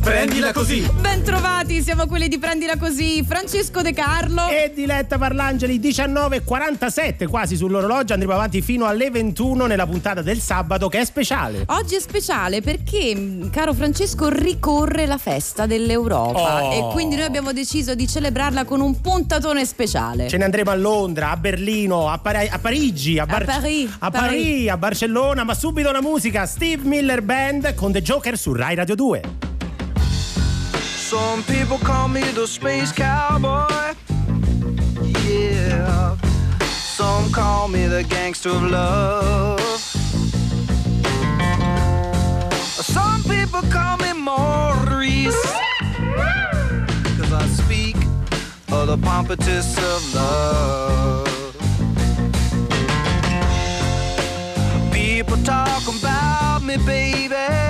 Prendila così! Bentrovati, siamo quelli di Prendila così, Francesco De Carlo e Diletta Parlangeli 19.47 quasi sull'orologio, andremo avanti fino alle 21 nella puntata del sabato che è speciale. Oggi è speciale perché, caro Francesco, ricorre la festa dell'Europa oh. e quindi noi abbiamo deciso di celebrarla con un puntatone speciale. Ce ne andremo a Londra, a Berlino, a, Par- a Parigi, a, Bar- a, Paris, a Paris, Paris, a Barcellona, ma subito la musica Steve Miller Band con The Joker su Rai Radio 2. Some people call me the space cowboy. Yeah. Some call me the gangster of love. Some people call me Maurice. Cause I speak of the pompatus of love. People talk about me, baby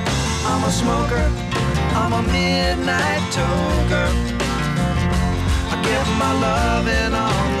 I'm a smoker, I'm a midnight toker. I get my loving on the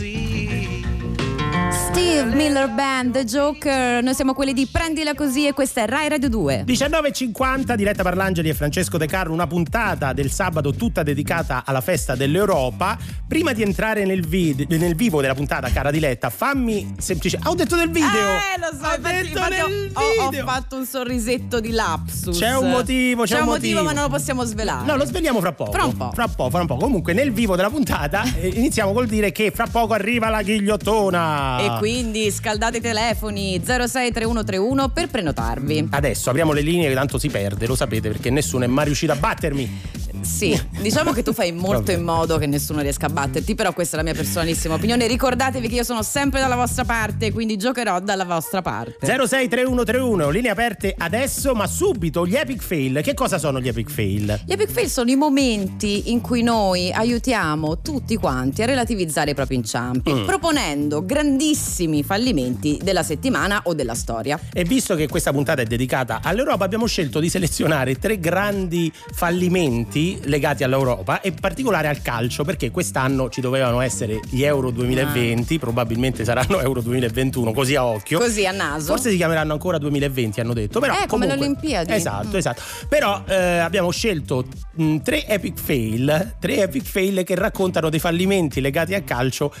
Steve Miller Band, Joker, noi siamo quelli di Prendila Così e questa è Rai Radio 2. 19.50, diretta Parlangeli e Francesco De Carlo, una puntata del sabato tutta dedicata alla festa dell'Europa. Prima di entrare nel, vid- nel vivo della puntata, cara Diletta, fammi semplicemente... Ah, ho detto del video! Eh, lo so, ho infatti, detto infatti nel ho, video. ho fatto un sorrisetto di lapsus. C'è un motivo, c'è, c'è un motivo, motivo, ma non lo possiamo svelare. No, lo sveliamo fra poco. Fra un po'. Fra poco, fra un po'. Comunque, nel vivo della puntata eh, iniziamo col dire che fra poco arriva la ghigliottona. E quindi scaldate i telefoni 063131 per prenotarvi. Adesso apriamo le linee che tanto si perde, lo sapete perché nessuno è mai riuscito a battermi. Sì, diciamo che tu fai molto in modo che nessuno riesca a batterti, però questa è la mia personalissima opinione. Ricordatevi che io sono sempre dalla vostra parte, quindi giocherò dalla vostra parte. 063131, linee aperte adesso, ma subito gli epic fail. Che cosa sono gli epic fail? Gli epic fail sono i momenti in cui noi aiutiamo tutti quanti a relativizzare i propri inciampi, Mm. proponendo grandissimi fallimenti della settimana o della storia. E visto che questa puntata è dedicata all'Europa, abbiamo scelto di selezionare tre grandi fallimenti legati all'Europa e in particolare al calcio, perché quest'anno ci dovevano essere gli Euro 2020, probabilmente saranno Euro 2021, così a occhio. Così a naso. Forse si chiameranno ancora 2020, hanno detto. Però Eh, come comunque- le Olimpiadi. Esatto, Mm. esatto. Però eh, abbiamo scelto mh, tre epic fail, tre epic fail che raccontano dei fallimenti legati al calcio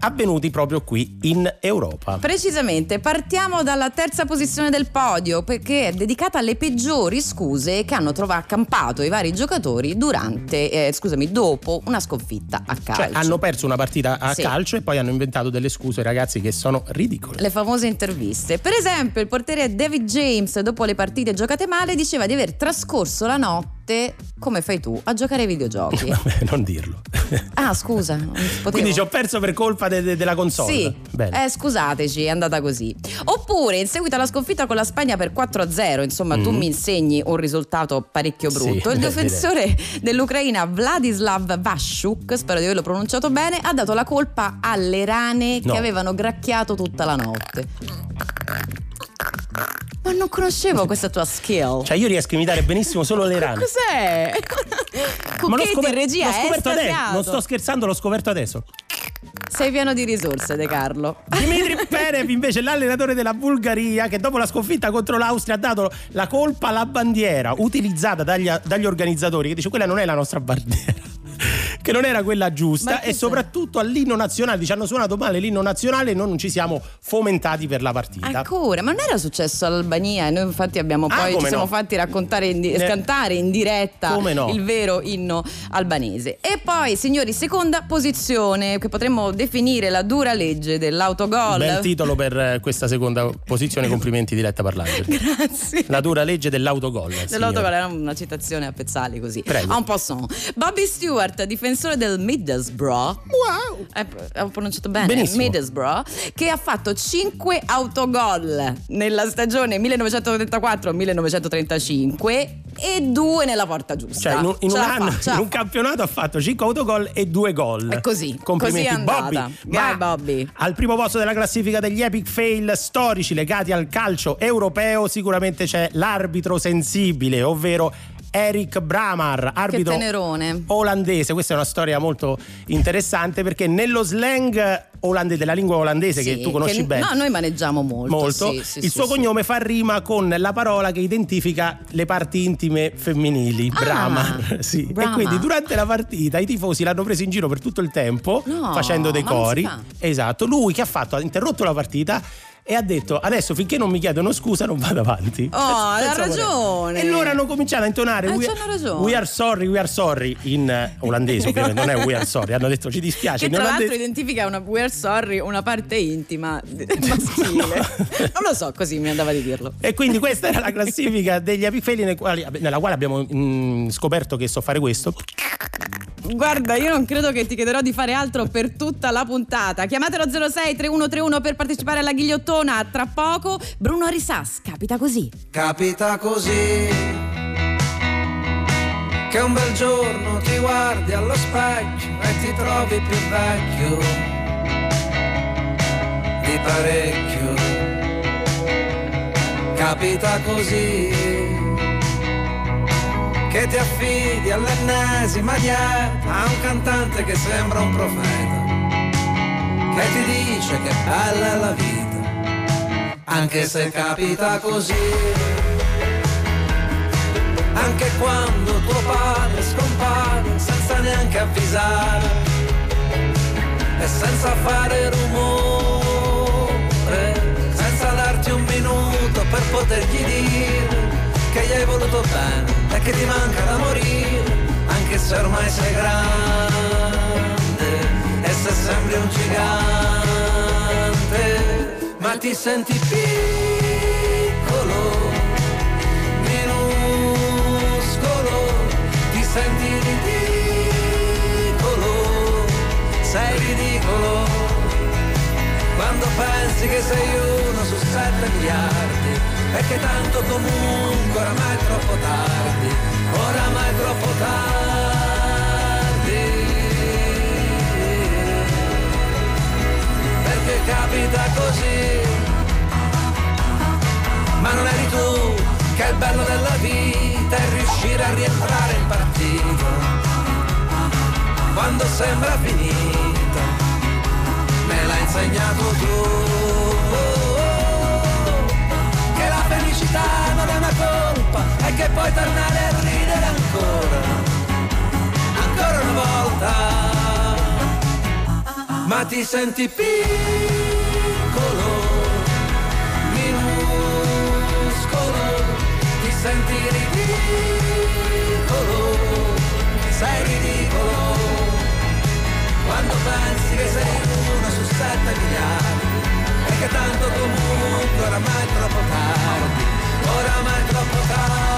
avvenuti proprio qui in Europa. Precisamente, partiamo dalla terza posizione del podio perché è dedicata alle peggiori scuse che hanno trovato accampato i vari giocatori durante, eh, scusami, dopo una sconfitta a calcio. Cioè hanno perso una partita a Sì. calcio e poi hanno inventato delle scuse ragazzi che sono ridicole. Le famose interviste. Per esempio, il portiere David James, dopo le partite giocate male, diceva di aver trascorso la notte, come fai tu, a giocare ai videogiochi. Vabbè, non dirlo. ah, scusa, potevo. Quindi ci ho perso per colpa de- de- della console. Sì, eh, scusateci, è andata così. Oppure, in seguito alla sconfitta con la Spagna per 4-0, insomma, tu mi insegni un risultato parecchio brutto. Mm. Sì, il difensore dell'Ucraina, Vladislav Vashchuk, spero di averlo pronunciato bene, ha dato la colpa alle rane No. che avevano gracchiato tutta la notte. Ma non conoscevo questa tua skill. Cioè io riesco a imitare benissimo solo le rane. Cos'è? Ma l'ho in regia, l'ho scoperto adesso. Non sto scherzando, l'ho scoperto adesso. Sei pieno di risorse, De Carlo. Dimitri Perev invece l'allenatore della Bulgaria che dopo la sconfitta contro l'Austria ha dato la colpa alla bandiera utilizzata dagli, dagli organizzatori che dice quella non è la nostra bandiera che non era quella giusta e soprattutto all'inno nazionale dice hanno suonato male l'inno nazionale e noi non ci siamo fomentati per la partita Ancora, ma non era successo all'Albania e noi infatti abbiamo Ah, poi ci siamo no. fatti raccontare in di- cantare in diretta no. il vero inno albanese. E poi, signori, seconda posizione che potremmo definire la dura legge dell'autogol. bel titolo per eh, questa seconda posizione complimenti diretta parlando Grazie. la dura legge dell'autogol Dell'autogol era una citazione a Pezzali così. Prego. A un po' son. Bobby Stewart, difensore del Middlesbrough. wow Eh, Ho pronunciato bene, Benissimo. Middlesbrough, che ha fatto 5 autogol nella stagione 1934-1935 e 2 nella porta giusta. Cioè, in un, in un anno, fa, in un campionato ha fatto 5 autogol e 2 gol. È così, Complimenti, così è. Bobby. Vai, Bobby. Al primo posto della classifica degli epic fail storici legati al calcio europeo, sicuramente c'è l'arbitro sensibile, ovvero Eric Bramar, arbitro olandese. Questa è una storia molto interessante perché nello slang olandese, della lingua olandese che Sì, tu conosci che- bene. No, noi maneggiamo molto. Molto. sì, sì, il suo cognome fa rima con la parola che identifica le parti intime femminili, Ah, Brahma. Sì. E Brahma. quindi durante la partita i tifosi l'hanno preso in giro per tutto il tempo No, facendo dei cori. Esatto. Lui che ha fatto? Ha interrotto la partita e ha detto adesso finché non mi chiedono scusa non vado avanti. Oh, ha ragione. E loro hanno cominciato a intonare Eh, we, we are sorry, we are sorry in eh, olandese ovviamente, non è we are sorry, hanno detto ci dispiace. Che tra l'altro olandese- identifica una we're sorry, una parte intima maschile. non lo so, così mi andava di dirlo. E quindi questa era la classifica degli quali- nella quale abbiamo mm, scoperto che so fare questo. Guarda, io non credo che ti chiederò di fare altro per tutta la puntata. Chiamatelo 06 3131 per partecipare alla ghigliottona. Tra poco, Bruno Risas. Capita così. Capita così che un bel giorno ti guardi allo specchio e ti trovi più vecchio di parecchio. Capita così che ti affidi all'ennesima dieta a un cantante che sembra un profeta che ti dice che bella è la vita anche se capita così. Anche quando tuo padre scompare senza neanche avvisare e senza fare rumore, senza darti un minuto per potergli dire che gli hai voluto bene e che ti manca da morire, anche se ormai sei grande e se sembri un gigante, ma ti senti piccolo minuscolo, ti senti ridicolo, sei ridicolo, quando pensi che sei uno su sette miliardi, che tanto comunque oramai è troppo tardi, oramai è troppo tardi. Perché capita così, ma non eri tu che è il bello della vita è riuscire a rientrare in partito. Quando sembra finita me l'ha insegnato tu felicità non è una colpa e che puoi tornare a ridere ancora. Ancora una volta. Ma ti senti piccolo minuscolo ti senti ridicolo, sei ridicolo, quando pensi che sei uno su sette miliardi, che tanto comunque oramai è troppo tardi, oramai è troppo tardi,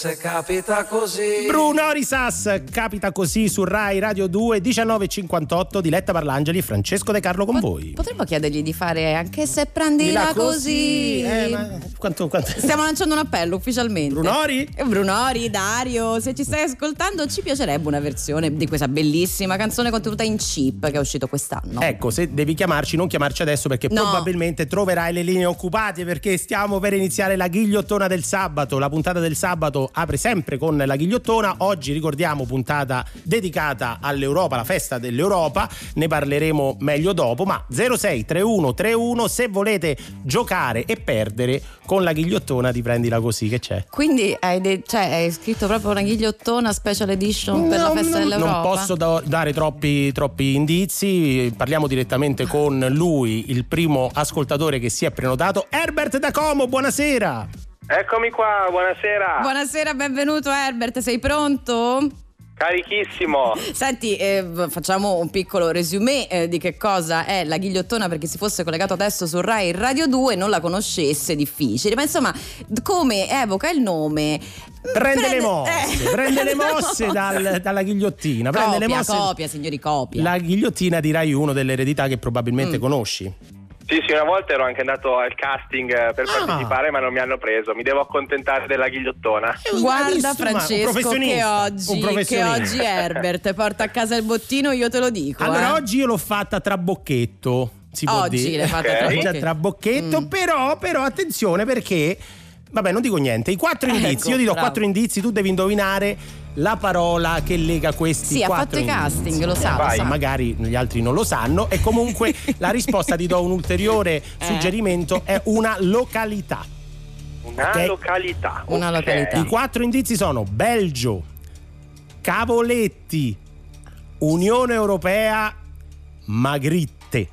se capita così Bruno Risas capita così su Rai Radio 2 1958 Diletta Parlangeli e Francesco De Carlo con voi. Potremmo chiedergli di fare anche se prendila così. Eh, ma quanto, quanto... Stiamo lanciando un appello ufficialmente. Brunori? Brunori, Dario, se ci stai ascoltando ci piacerebbe una versione di questa bellissima canzone contenuta in chip che è uscito quest'anno. Ecco, se devi chiamarci, non chiamarci adesso perché No. probabilmente troverai le linee occupate perché stiamo per iniziare la ghigliottona del sabato. La puntata del sabato apre sempre con la ghigliottona. Oggi ricordiamo puntata dedicata all'Europa, la festa dell'Europa. Ne parleremo meglio dopo. Ma 063131 se volete giocare e perdere con la ghigliottona ti prendila così. Che c'è? Quindi hai, de- cioè, hai scritto proprio una ghigliottona special edition per la No, festa non- dell'Europa? Non posso da- dare troppi, troppi indizi, parliamo direttamente con lui, il primo ascoltatore che si è prenotato, Herbert da Como, buonasera. Eccomi qua, buonasera. Buonasera, benvenuto Herbert, sei pronto? Carichissimo. Senti, eh, facciamo un piccolo resumé eh, di che cosa è la ghigliottona perché si fosse collegato adesso su Rai Radio 2 e non la conoscesse, difficile. Ma insomma, come evoca il nome... Prende, le prende- mosse, eh, prende le mosse dal- dalla ghigliottina. Prende Copia, le mosse. copia, signori, copia. La ghigliottina di Rai 1 dell'eredità che probabilmente Mm. conosci. Sì, sì, una volta ero anche andato al casting eh, per Ah. partecipare, ma non mi hanno preso. Mi devo accontentare della ghigliottona. Guarda Francesco che oggi, che oggi Herbert porta a casa il bottino, io te lo dico. Allora, eh. oggi io l'ho fatta tra bocchetto. Si può Oggi dire. l'hai fatta Ok. tra bocchetto. tra bocchetto, Mm. però, però attenzione perché. Vabbè, non dico niente. I quattro Ecco, indizi, io ti do bravo. quattro indizi, tu devi indovinare la parola che lega questi Sì, ha quattro fatto i casting, lo sa, lo sa. Magari gli altri non lo sanno. E comunque la risposta ti do un ulteriore Eh. suggerimento: è una località. Una Ok. località. Una ok. località. I quattro indizi sono Belgio, Cavoletti, Unione Europea, Magritte.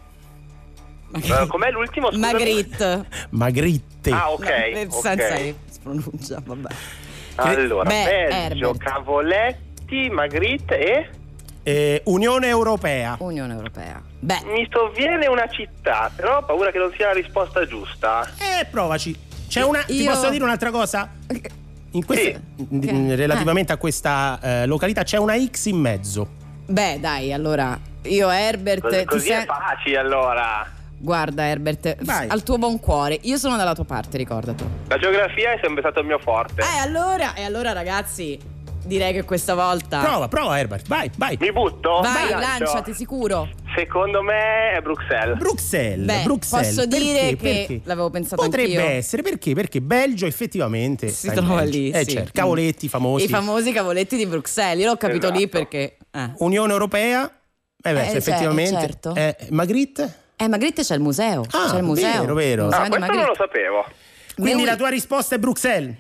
Eh, com'è l'ultimo? scusami? Magritte. Magritte. Ah, ok. Eh, ok. Senza si pronuncia, vabbè. Allora, Beh, Belgio, Herbert. Cavoletti, Magritte e Eh, Unione Europea. Unione Europea. Beh, mi sovviene una città, però ho paura che non sia la risposta giusta. Eh, provaci. C'è una. Ti Io- posso dire un'altra cosa? In questa- in- in- relativamente a questa eh, località c'è una X in mezzo. beh, dai, allora io Herbert Così, ti così sen- è facile allora. Guarda Herbert, Vai. al tuo buon cuore, io sono dalla tua parte, ricordati. La geografia è sempre stato il mio forte. Eh, allora, e allora ragazzi, direi che questa volta. Prova, prova Herbert, vai, vai. Mi butto? Vai, Lancio. lanciati, sicuro. Secondo me è Bruxelles. Bruxelles, Beh, Bruxelles. posso dire Perché? che Perché? l'avevo pensato Potrebbe anch'io. essere perché? Perché Belgio effettivamente Si trova lì, Eh sì. certo, cavoletti famosi. I famosi cavoletti di Bruxelles. Io l'ho capito lì Esatto. perché. Eh, Unione Europea. Eh beh, Eh, cioè, effettivamente. certo. Eh, Magritte? Eh Magritte c'è il museo. Ah, c'è il museo. vero, vero. Il museo Ah, questo non lo Magritte. sapevo. Quindi Noi- la tua risposta è Bruxelles?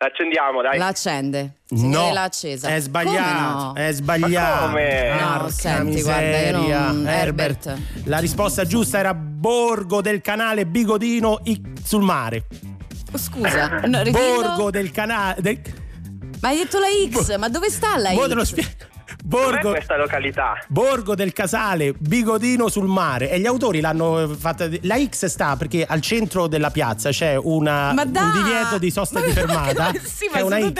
Accendiamo, dai. La accende. Signore, l'ha accesa. È sbagliato. Come no? È sbagliato. Ma come? No, Porca senti, guarda, io non- miseria. Herbert. La risposta giusta era Borgo del canale Bigodino I- sul mare. Oh, Scusa, no. Borgo del canale. del- Ma hai detto la X, ma dove sta la Mo X? te lo spiego. Dov'è Borgo, questa località? Borgo del Casale, Bigodino sul mare. E gli autori l'hanno fatta. La X sta perché al centro della piazza c'è una, un divieto di sosta Ma- di ma- fermata. sì, ma è una se tu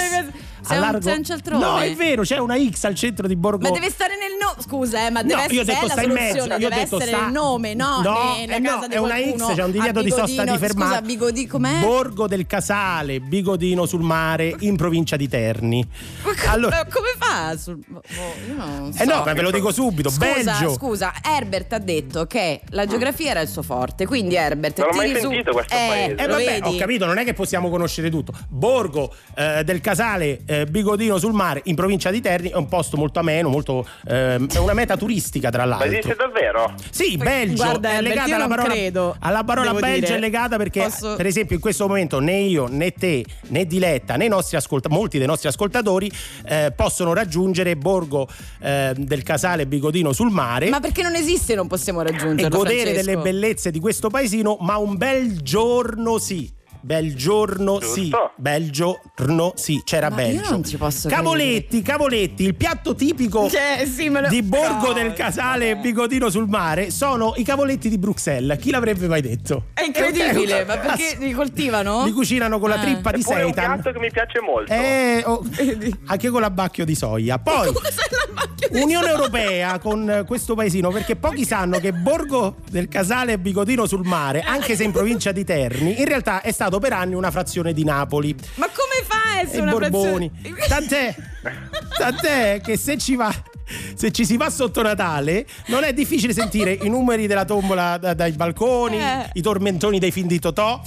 Devi- a largo- un cialtrone. No, è vero, c'è una X al centro di Borgo. Ma deve stare nel nome. Scusa, eh, ma deve No, essere io ho detto sta in mezzo. soluzione, Io ho deve detto essere sta... il nome, no? No, nella eh no, è una. X, c'è un divieto di sosta di fermata. Scusa, Bigodi, com'è? Borgo del Casale, Bigodino sul mare, in provincia di Terni. Ma co- Allora- come fa? Sul... boh, io non so. Eh no, ma ve lo dico subito. Scusa, Belgio. scusa, Herbert ha detto che la geografia era il suo forte, quindi Herbert Non ho ti mai risu- sentito questo eh, paese. Eh vabbè, ho capito, non è che possiamo conoscere tutto. Borgo eh, del Casale, eh, Bigodino sul mare, in provincia di Terni, è un posto molto ameno, molto, ehm, è una meta turistica tra Ma l'altro. esiste davvero? Sì, Belgio Guarda, è legata alla parola, credo, alla parola Belgio dire. è legata perché Posso- per esempio in questo momento né io né te né Diletta né i nostri ascolta- molti dei nostri ascoltatori eh, possono raggiungere Borgo eh, del Casale Bigodino sul mare Ma perché non esiste non possiamo e raggiungerlo, godere Francesco? delle bellezze di questo paesino, ma un bel giorno sì. Bel giorno sì, Giusto. bel giorno sì, c'era Ma io Belgio. non ci posso Cavoletti, cavoletti, il piatto tipico Cioè, sì, me lo- di Borgo No, del Casale vabbè. Bigodino sul mare sono i cavoletti di Bruxelles. Chi l'avrebbe mai detto? È incredibile, Eh, ma perché li coltivano? Li cucinano con la Ah. trippa di Eppure è un seitan. piatto che mi piace molto. Eh, oh, anche con l'abbacchio di soia. Poi Unione Europea con eh, questo paesino perché pochi sanno che Borgo del Casale Bigodino sul mare, anche se in provincia di Terni, in realtà è stato per anni una frazione di Napoli Ma come fa a essere e una Borboni. frazione- Tant'è, tant'è che se ci va se ci si va sotto Natale non è difficile sentire i numeri della tombola da- dai balconi, Eh. i tormentoni dei film di Totò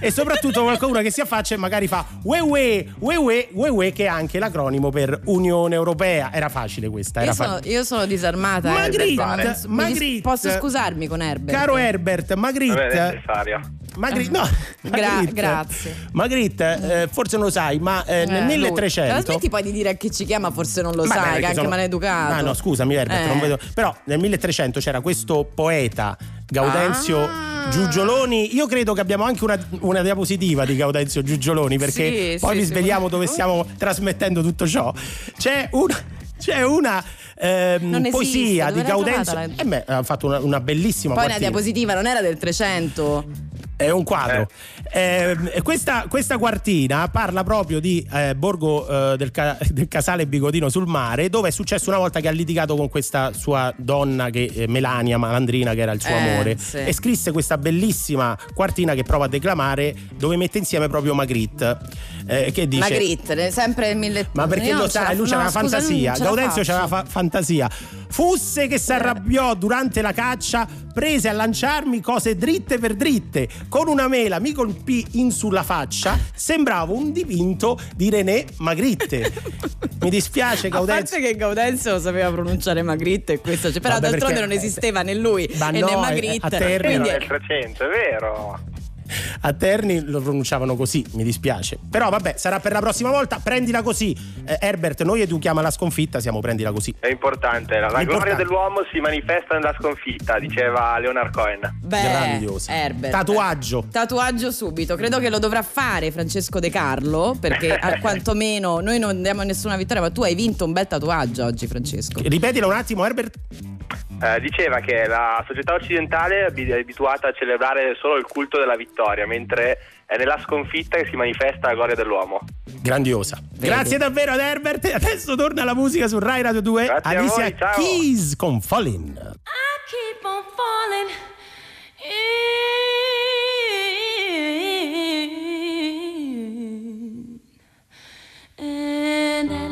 e soprattutto qualcuno che si affaccia e magari fa ue ue, ue ue, ue ue che è anche l'acronimo per Unione Europea. Era facile questa, era Io sono, facile. io sono disarmata. Magritte, dis- Magritte. Posso scusarmi con Herbert? Caro Herbert, Magritte, Magritte, no, Gra- Magritte. grazie. Magritte, eh, forse non lo sai, ma eh, Eh, nel lui. 1300 Ma smetti poi di dire a chi ci chiama, forse non lo Ma sai, perché che è anche sono- maleducato. Ah, no, scusami, Herbert, Eh. non vedo. Però nel 1300 c'era questo poeta Gaudenzio Ah. Giugioloni. Io credo che abbiamo anche una, una diapositiva di Gaudenzio Giugioloni perché Sì, poi sì, vi svegliamo dove stiamo trasmettendo tutto ciò. C'è una. C'è una ehm, Non esiste, poesia dove di Gaudenzio. la- E beh, ha fatto una, una bellissima Poi la diapositiva non era del 300. È un quadro. Ehm, questa, questa quartina parla proprio di eh, Borgo eh, del, Ca- del Casale Bigodino sul mare, dove è successo una volta che ha litigato con questa sua donna, che, eh, Melania Malandrina, che era il suo Eh, amore, sì. e scrisse questa bellissima quartina che prova a declamare, dove mette insieme proprio Magritte, eh, che dice... Magritte, sempre il mille... Ma perché lo sai, lui no, c'aveva scusa, fantasia. Gaudenzio c'aveva fa- fantasia. Fusse che si arrabbiò durante la caccia, prese a lanciarmi cose dritte per dritte. Con una mela mi colpì in sulla faccia, sembravo un dipinto di René Magritte. Mi dispiace, A Gaudenzio. parte che Gaudenzio sapeva pronunciare Magritte e questo, cioè, però Vabbè, d'altronde perché- non esisteva né lui Ma e no, né a- Magritte. a Terni quindi- Nel 300, è vero. A Terni lo pronunciavano così, mi dispiace. Però vabbè, sarà per la prossima volta. Prendila così. Eh, Herbert, noi educhiamo alla sconfitta, siamo prendila così. È importante. La, la Importante. gloria dell'uomo si manifesta nella sconfitta, diceva Leonard Cohen. Beh, Grandiosa. Herbert. Tatuaggio. Tatuaggio subito, credo che lo dovrà fare Francesco De Carlo perché quantomeno noi non diamo nessuna vittoria, ma tu hai vinto un bel tatuaggio oggi Francesco. Ripetila un attimo, Herbert. Eh, diceva che la società occidentale è abi- è abituata a celebrare solo il culto della vittoria, mentre è nella sconfitta che si manifesta la gloria dell'uomo. Grandiosa. Grazie davvero ad Herbert. Adesso torna la musica su Rai Radio 2. Grazie a Alicia voi, ciao. Keys con Fallin. I keep on falling in and Queen,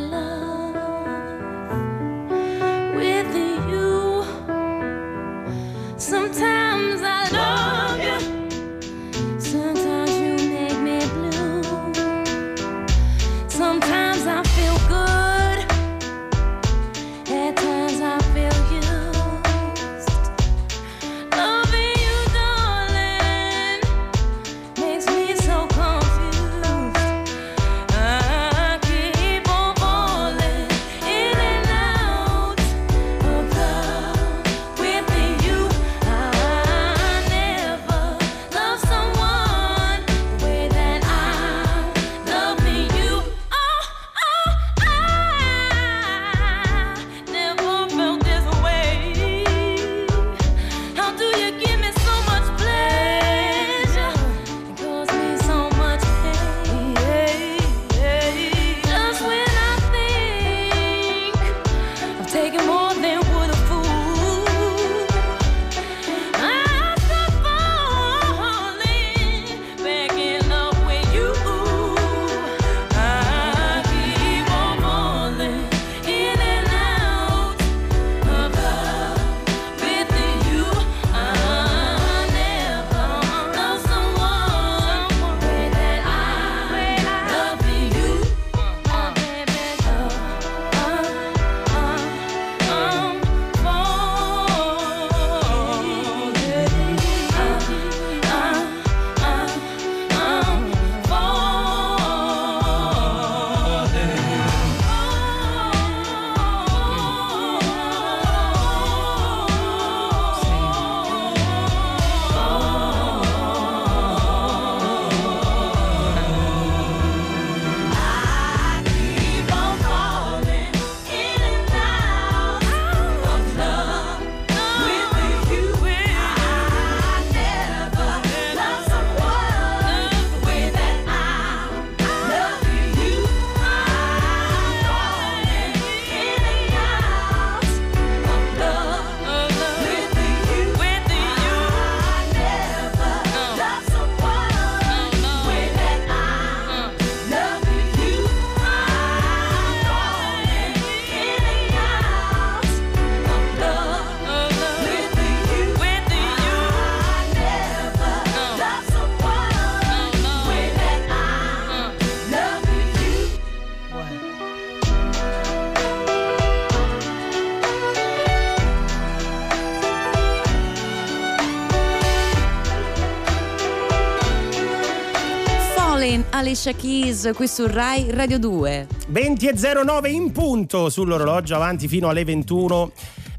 Alicia Keys qui su Rai Radio 2. 20 e 09 in punto sull'orologio avanti fino alle 21.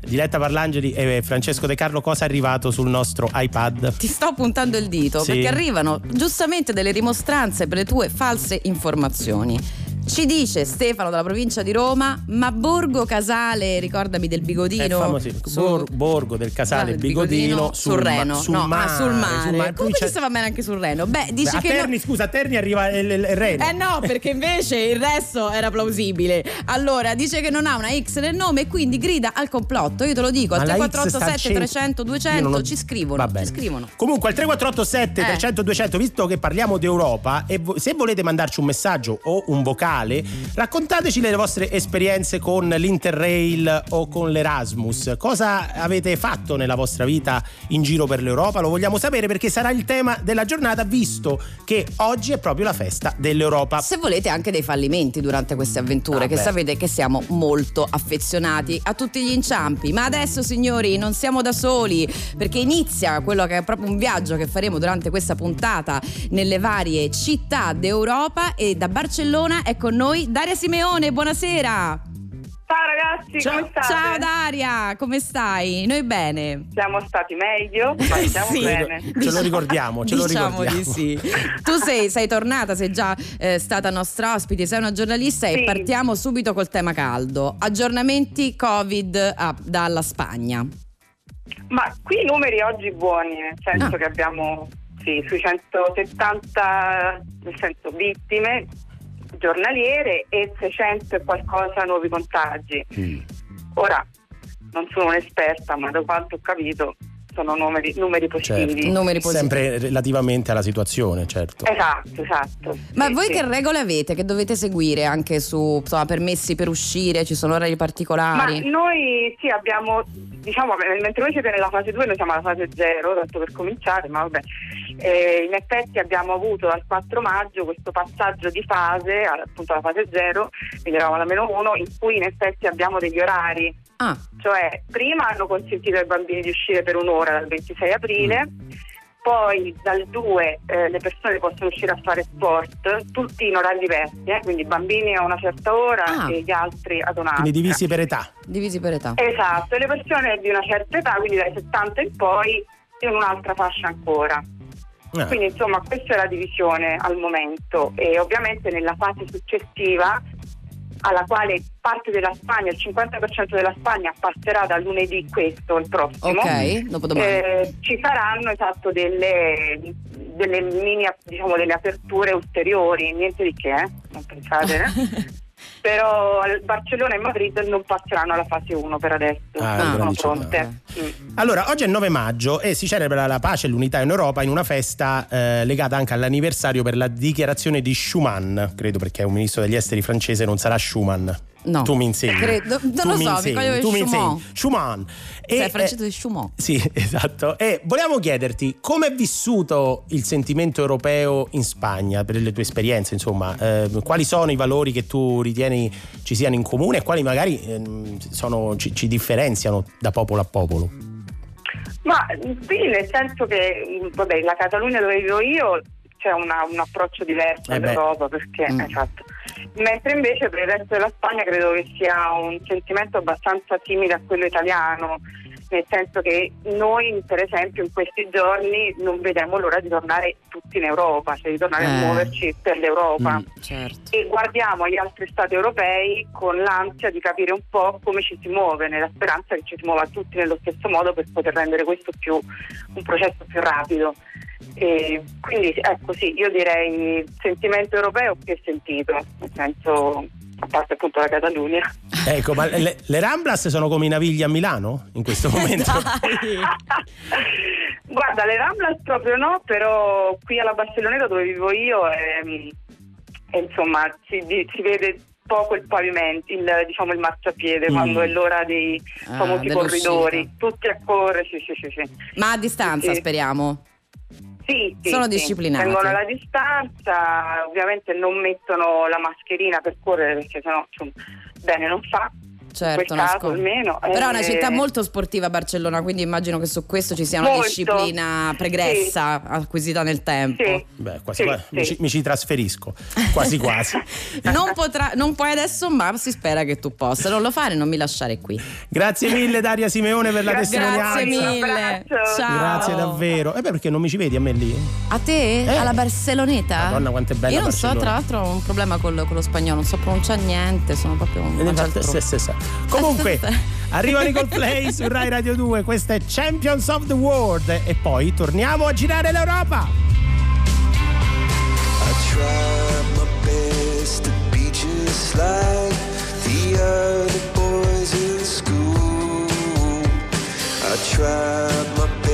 Diletta Parlangeli e Francesco De Carlo, cosa è arrivato sul nostro iPad? Ti sto puntando il dito Sì. perché arrivano giustamente delle dimostranze per le tue false informazioni. Ci dice Stefano dalla provincia di Roma, ma Borgo Casale, ricordami del bigodino. È famoso, su- Bor- Borgo del Casale Ah, Bigodino, sul, ma- Reno. sul no, ah, mare, sul mare. sul mare. Come ci stava bene anche sul Reno? Beh, dice a che no- Terni, scusa, a Terni arriva il, il- Reno. Eh no, perché invece il resto era plausibile. Allora, dice che non ha una X nel nome e quindi grida al complotto. Io te lo dico, al la X sta 3487 al centro. 300 Io 200 non ho- ci scrivono, ci scrivono. Comunque al 3487 Eh. 300 200, visto che parliamo d'Europa, e se volete mandarci un messaggio o un vocale, raccontateci le vostre esperienze con l'Interrail o con l'Erasmus. Cosa avete fatto nella vostra vita in giro per l'Europa? Lo vogliamo sapere perché sarà il tema della giornata, visto che oggi è proprio la festa dell'Europa. Se volete anche dei fallimenti durante queste avventure, Ah, che beh. sapete che siamo molto affezionati a tutti gli inciampi. Ma adesso, signori, non siamo da soli, perché inizia quello che è proprio un viaggio che faremo durante questa puntata nelle varie città d'Europa. E da Barcellona è con noi Daria Simeone. Buonasera. Ciao ragazzi, Ciao. come state? Ciao Daria, come stai? Noi bene. Siamo stati meglio, ma stiamo Sì. bene. Ce lo ricordiamo, ce lo diciamo ricordiamo. di sì. Tu sei, sei tornata, sei già eh, stata nostra ospite, sei una giornalista e Sì. partiamo subito col tema caldo. Aggiornamenti Covid ah, dalla Spagna. Ma qui i numeri oggi buoni, nel senso Ah. che abbiamo sì, sui 170 nel senso, vittime giornaliere e 600 e qualcosa nuovi contagi. Mm. Ora, non sono un'esperta, ma da quanto ho capito sono numeri, numeri positivi. Certo. Numeri positivi. Sempre relativamente alla situazione, certo. Esatto, esatto. Ma Sì, voi sì. che regole avete che dovete seguire anche su insomma, permessi per uscire? Ci sono orari Ma particolari? noi sì abbiamo, diciamo, mentre voi siete nella fase 2, noi siamo alla fase 0, tanto per cominciare, ma vabbè. Eh, in effetti abbiamo avuto dal 4 maggio questo passaggio di fase, appunto alla fase 0, quindi eravamo alla meno 1, in cui in effetti abbiamo degli orari. Ah, Cioè, prima hanno consentito ai bambini di uscire per un'ora dal 26 aprile, poi dal 2 eh, le persone possono uscire a fare sport, tutti in orari diversi, eh, quindi i bambini a una certa ora Ah. e gli altri ad un'altra. Quindi divisi per età. divisi per età. Esatto, e le persone di una certa età, quindi dai 70 in poi, in un'altra fascia ancora. Ah. Quindi insomma questa è la divisione al momento e ovviamente nella fase successiva alla quale parte della Spagna, il 50% della Spagna passerà da lunedì questo il prossimo. Ok, dopo domani. Eh, ci saranno esatto delle, delle mini diciamo delle aperture ulteriori, niente di che, eh, non pensate. Però Barcellona e Madrid non passeranno alla fase 1 per adesso, Ah, non sono pronte. Mm. Allora, oggi è il 9 maggio e si celebra la pace e l'unità in Europa in una festa eh, legata anche all'anniversario per la dichiarazione di Schuman, credo perché è un ministro degli esteri francese, non sarà Schuman. No. Tu mi insegni. Credo- non Tu lo mi so, mi insegni, coglio tu mi insegni. Schumann. E, Sei eh, francese di Schumann. Sì, esatto. E volevamo chiederti come è vissuto il sentimento europeo in Spagna, per le tue esperienze, insomma, eh, quali sono i valori che tu ritieni ci siano in comune e quali magari ehm, sono- ci, ci differenziano da popolo a popolo? Ma sì, nel senso che vabbè, la Catalogna dove vivo io c'è una- un approccio diverso Eh all'Europa perché Mm. esatto. Mentre invece per il resto della Spagna credo che sia un sentimento abbastanza simile a quello italiano, nel senso che noi per esempio in questi giorni non vediamo l'ora di tornare tutti in Europa, cioè di tornare Eh. a muoverci per l'Europa. Mm. Certo. E guardiamo gli altri stati europei con l'ansia di capire un po' come ci si muove, nella speranza che ci si muova tutti nello stesso modo per poter rendere questo più un processo più rapido. E quindi ecco sì, io direi sentimento europeo più sentito, nel senso parte appunto la Catalunya. Ecco, ma le, le Ramblas sono come i Navigli a Milano in questo momento? Guarda, le Ramblas proprio no, però qui alla Barcelloneta dove vivo io ehm, e, insomma si, di- si vede poco il pavimento, il, diciamo il marciapiede Mm. quando è l'ora dei Ah, famosi dell'uscita. corridori, tutti a correre, sì, sì, sì, sì. Ma a distanza, Sì. speriamo. Sì, sì, Sono sì. disciplinati. Tengono la distanza, ovviamente non mettono la mascherina per correre perché sennò insomma, bene non fa. Certo, in quel caso almeno. Però è una eh, città molto sportiva Barcellona, quindi immagino che su questo ci sia una Molto. disciplina pregressa acquisita nel tempo. Sì. Beh, quasi Sì, quasi sì. Mi, ci, mi ci trasferisco. Quasi quasi. Non, potrà, non puoi adesso, ma si spera che tu possa. Non lo fare, non mi lasciare qui. Grazie mille Daria Simeone per la Grazie testimonianza. Grazie mille. Ciao. Grazie davvero. E beh, perché non mi ci vedi a me lì? A te? Eh. Alla Barceloneta? Madonna, quanto è bella Io non so, tra l'altro ho un problema col- con lo spagnolo, non so pronunciare niente, sono proprio un E il se- se- se. Comunque, arrivano i Coldplay su Rai Radio 2. Questo è Champions of the World. E poi torniamo a girare l'Europa. I tried my best to be just like the other boys in school. I tried my best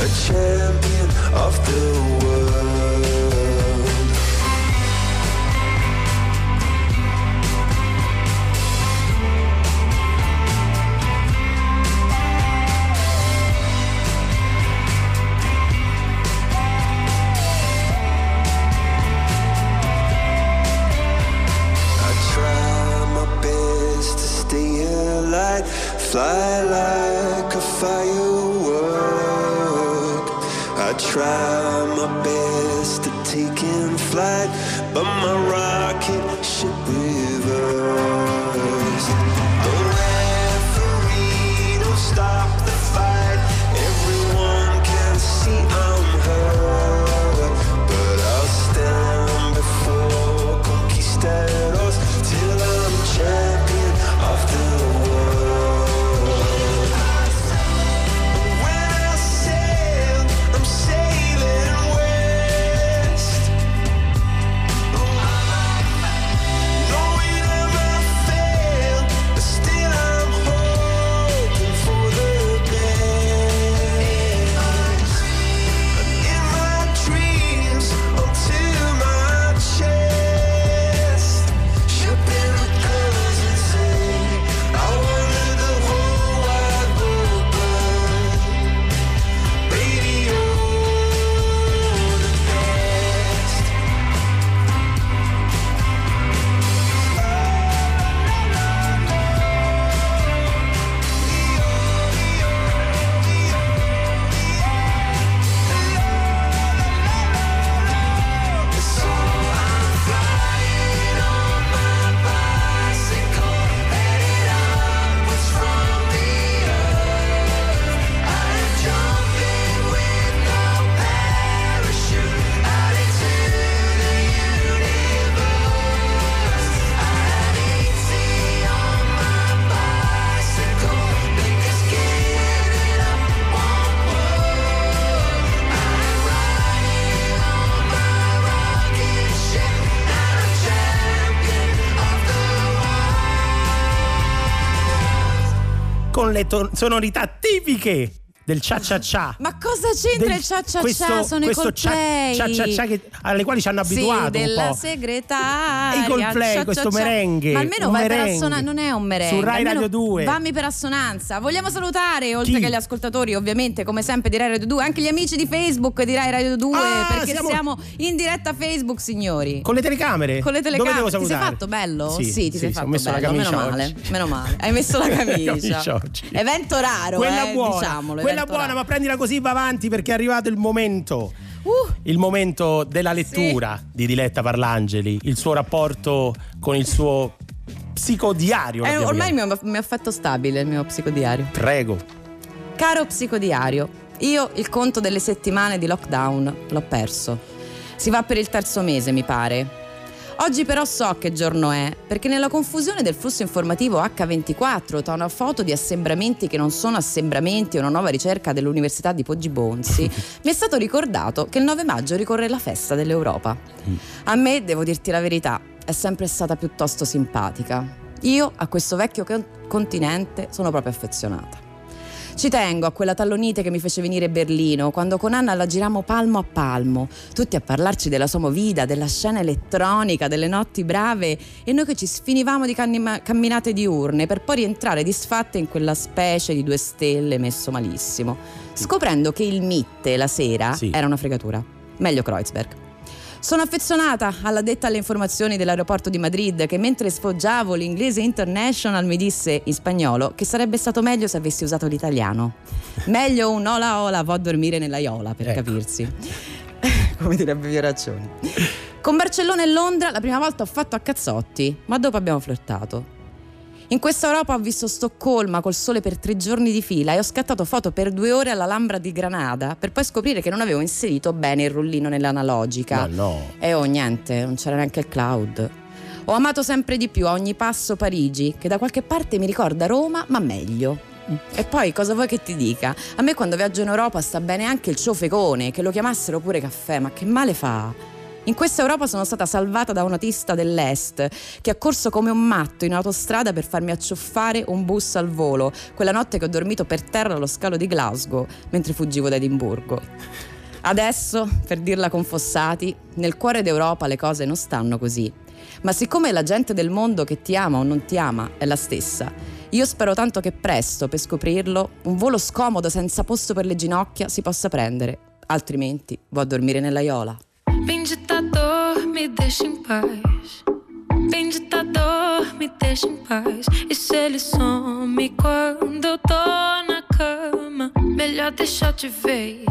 A champion of the world. Con le ton- sonorità tipiche del cia cia cia. Ma cosa c'entra Del- il cia cia questo- cia? Sono questo i Coldplay. cia cia cia che- alle quali ci hanno abituato sì, della segretaria. I Coldplay, cia, questo cia, cia. merengue, Ma almeno vai per merengue. assonanza, non è un merengue. Su Rai almeno Radio 2. Vammi per assonanza. Vogliamo salutare, oltre Chi? che gli ascoltatori, ovviamente, come sempre di Rai Radio 2, anche gli amici di Facebook di Rai Radio 2, Ah, perché siamo- siamo... in diretta Facebook, signori. Con le telecamere? Con le Dove telecamere devo ti sei fatto bello? Sì, ti sei sì, fatto ho messo la bello, meno male, meno male. Hai messo la camicia. Evento raro, Quella eh, buona, diciamolo. Evento buona, ma prendila così va avanti perché è arrivato il momento. Uh, Il momento della lettura di Diletta Parlangeli, il suo rapporto con il suo psicodiario. l'abbiamo ormai il chiamato. mio, mio affetto stabile, il mio psicodiario. Prego. Caro psicodiario, io il conto delle settimane di lockdown l'ho perso. Si va per il terzo mese, mi pare. Oggi però so che giorno è, perché nella confusione del flusso informativo H24 tra una foto di assembramenti che non sono assembramenti e una nuova ricerca dell'Università di Poggi Bonzi, mi è stato ricordato che il 9 maggio ricorre la festa dell'Europa. A me, devo dirti la verità, è sempre stata piuttosto simpatica. Io a questo vecchio con- continente sono proprio affezionata. Ci tengo a quella tallonite che mi fece venire Berlino, quando con Anna la girammo palmo a palmo, tutti a parlarci della sua movida, della scena elettronica, delle notti brave e noi che ci sfinivamo di canima- camminate diurne per poi rientrare disfatte in quella specie di due stelle messo malissimo, scoprendo che il Mitte la sera Sì. era una fregatura. Meglio Kreuzberg. Sono affezionata alla detta alle informazioni dell'aeroporto di Madrid che mentre sfoggiavo l'inglese international mi disse in spagnolo che sarebbe stato meglio se avessi usato l'italiano. Meglio un ola ola, vo a dormire nella iola per Ecco. capirsi. Come direbbe Vieraccioni. Con Barcellona e Londra la prima volta ho fatto a cazzotti, ma dopo abbiamo flirtato. In questa Europa ho visto Stoccolma col sole per tre giorni di fila e ho scattato foto per due ore all'Alhambra di Granada per poi scoprire che non avevo inserito bene il rullino nell'analogica. Ma no. E oh niente, non c'era neanche il cloud. Ho amato sempre di più a ogni passo Parigi, che da qualche parte mi ricorda Roma, ma meglio. E poi cosa vuoi che ti dica? A me quando viaggio in Europa sta bene anche il ciofecone, che lo chiamassero pure caffè, ma che male fa? In questa Europa sono stata salvata da un autista dell'Est che ha corso come un matto in autostrada per farmi accioffare un bus al volo, quella notte che ho dormito per terra allo scalo di Glasgow mentre fuggivo da Edimburgo. Adesso, per dirla con Fossati, nel cuore d'Europa le cose non stanno così. Ma siccome la gente del mondo che ti ama o non ti ama è la stessa, io spero tanto che presto, per scoprirlo, un volo scomodo senza posto per le ginocchia si possa prendere. Altrimenti vado a dormire nella Iola. Bem ditador, me deixa em paz. Bem ditador, me deixa em paz. E se ele some quando eu tô na cama, melhor deixar de vez.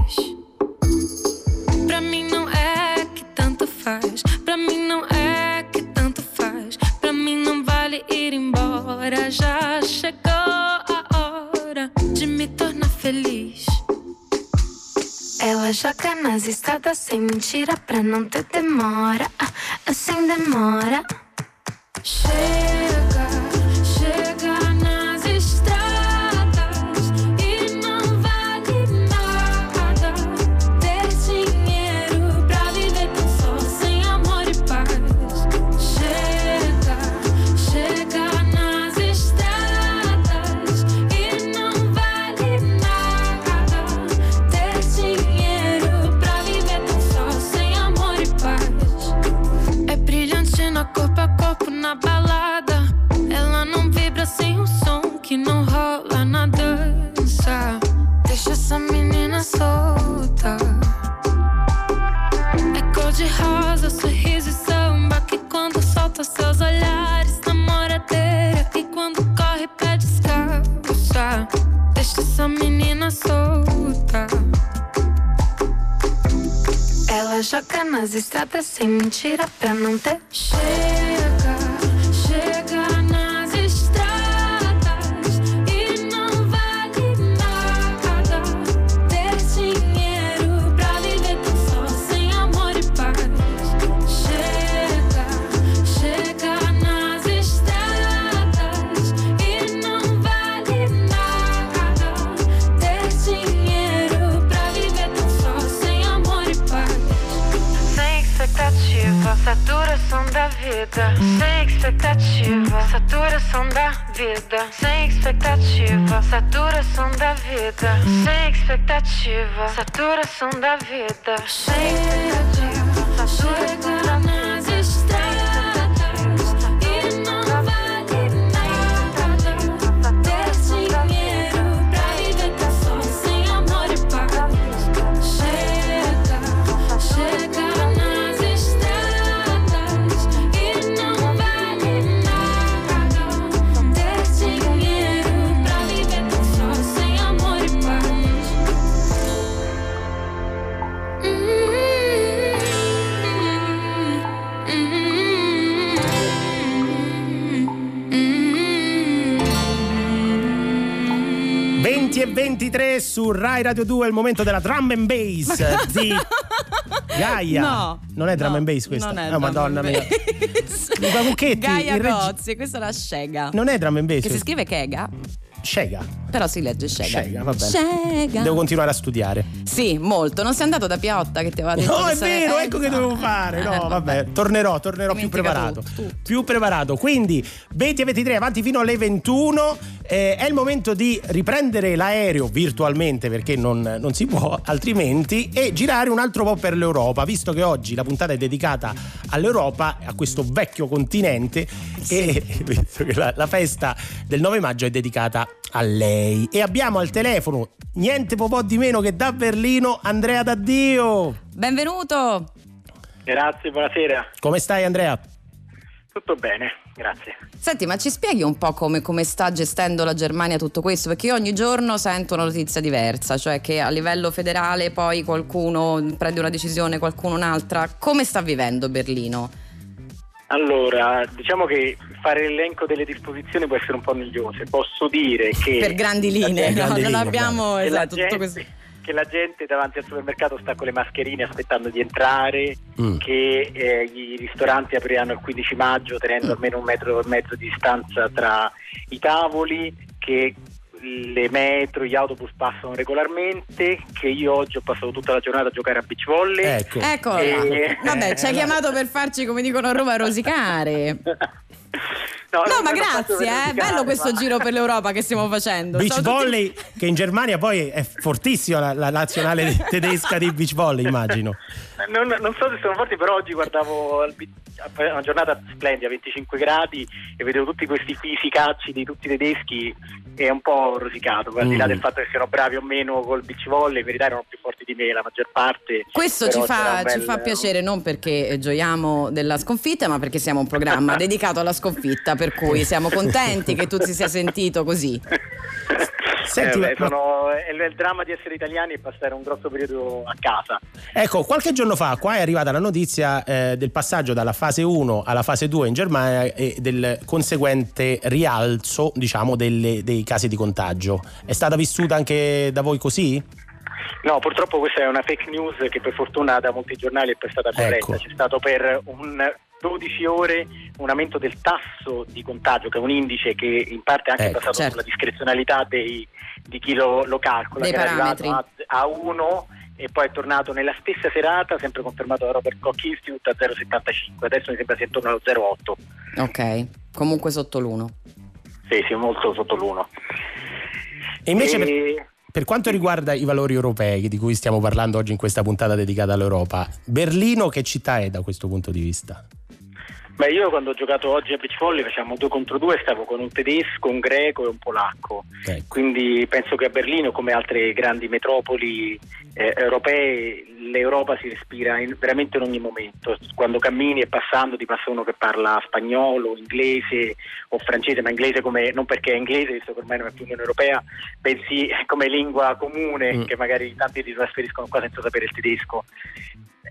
Pra mim não é que tanto faz. Pra mim não é que tanto faz. Pra mim não vale ir embora. Já chegou a hora de me tornar feliz. Ela joga nas estradas sem mentira pra não ter demora. Ah, Sem demora. Chega, chega rosa, sorriso e samba que quando solta seus olhares namoradeira que quando corre pé descalça. Deixa essa menina solta. Ela joga nas estradas sem mentira pra não ter. Chega, vida. Sem expectativa, saturação da vida. Sem expectativa, saturação da vida. Sem expectativa, saturação da vida. Sem expectativa, saturação 23 su Rai Radio 2 è il momento della drum and bass di Gaia. No. Non è drum no, and bass questa? Non è Oh, madonna mia. Gaia il reg- Gozzi, questa è la Scega. Non è drum and bass. Che si scrive Kega? Scega. Però si legge Scega. Scega, va bene. Scega. Devo continuare a studiare. Sì, molto. Non sei andato da Piotta che ti aveva detto No, è vero, ecco che dovevo fare. No, vabbè, tornerò, tornerò più preparato. tutto, tutto. Più preparato. Quindi, 20 e 23 avanti fino alle 21. Eh, è il momento di riprendere l'aereo virtualmente perché non, non si può altrimenti e girare un altro po' per l'Europa, visto che oggi la puntata è dedicata all'Europa, a questo vecchio continente e visto che la, la festa del 9 maggio è dedicata a lei. E abbiamo al telefono niente po' di meno che da Berlino Andrea D'Addio. Benvenuto. Grazie, buonasera. Come stai Andrea? Tutto bene, grazie. Senti, ma ci spieghi un po' come, come sta gestendo la Germania tutto questo? Perché io ogni giorno sento una notizia diversa, cioè che a livello federale poi qualcuno prende una decisione, qualcuno un'altra. Come sta vivendo Berlino? Allora, diciamo che fare l'elenco delle disposizioni può essere un po' noioso. Posso dire che Per grandi linee, no? grandi non linee, abbiamo che, la esatto, tutto gente, questo. che la gente davanti al supermercato sta con le mascherine aspettando di entrare, Mm. che eh, i ristoranti apriranno il 15 maggio tenendo almeno un metro e mezzo di distanza tra i tavoli, che le metro, gli autobus passano regolarmente, che io oggi ho passato tutta la giornata a giocare a beach volley. Ecco. Eccola. Eh, Vabbè, ci hai eh, chiamato per farci, come dicono a Roma, rosicare. No, No, ma grazie, eh. Bello questo ma- giro per l'Europa che stiamo facendo. Beach Stavo tutti- volley, che in Germania poi è fortissima la, la nazionale tedesca di beach volley, immagino. Non, non so se sono forti, però oggi guardavo una giornata splendida, 25 gradi, e vedevo tutti questi fisicacci di tutti i tedeschi e è un po' rosicato, al di là Mm. del fatto che siano bravi o meno col beach volley, in verità erano più forti di me la maggior parte. Questo ci fa, bel- ci fa piacere non perché gioiamo della sconfitta, ma perché siamo un programma dedicato alla sconfitta, per cui siamo contenti che tu si sia sentito così. Senti, Eh, beh, sono- è il dramma di essere italiani e passare un grosso periodo a casa. Ecco, qualche giorno fa qua è arrivata la notizia eh, del passaggio dalla fase 1 alla fase 2 in Germania e del conseguente rialzo, diciamo, delle- dei casi di contagio. È stata vissuta anche da voi così? No, purtroppo questa è una fake news che per fortuna da molti giornali è poi stata corretta. Ecco. C'è stato per un 12 ore un aumento del tasso di contagio, che è un indice che in parte è anche Ecco, basato certo. sulla discrezionalità dei- di chi lo, lo calcola, Dei che era arrivato parametri. a, 1 e poi è tornato nella stessa serata, sempre confermato da Robert Koch Institute, a 0,75. Adesso mi sembra sia intorno allo 0,8. Ok, comunque sotto l'uno. Sì, sì, molto sotto l'1. E invece per, E- per quanto riguarda i valori europei di cui stiamo parlando oggi in questa puntata dedicata all'Europa, Berlino che città è da questo punto di vista? Beh, io quando ho giocato oggi a beach volley facciamo due contro due, stavo con un tedesco, un greco e un polacco. Ecco. Quindi penso che a Berlino, come altre grandi metropoli eh, europee, l'Europa si respira in- veramente in ogni momento. Quando cammini e passando ti passa uno che parla spagnolo, inglese o francese, ma inglese come, non perché è inglese, visto che ormai non è più Unione Europea, bensì come lingua comune, Mm. che magari tanti si trasferiscono qua senza sapere il tedesco.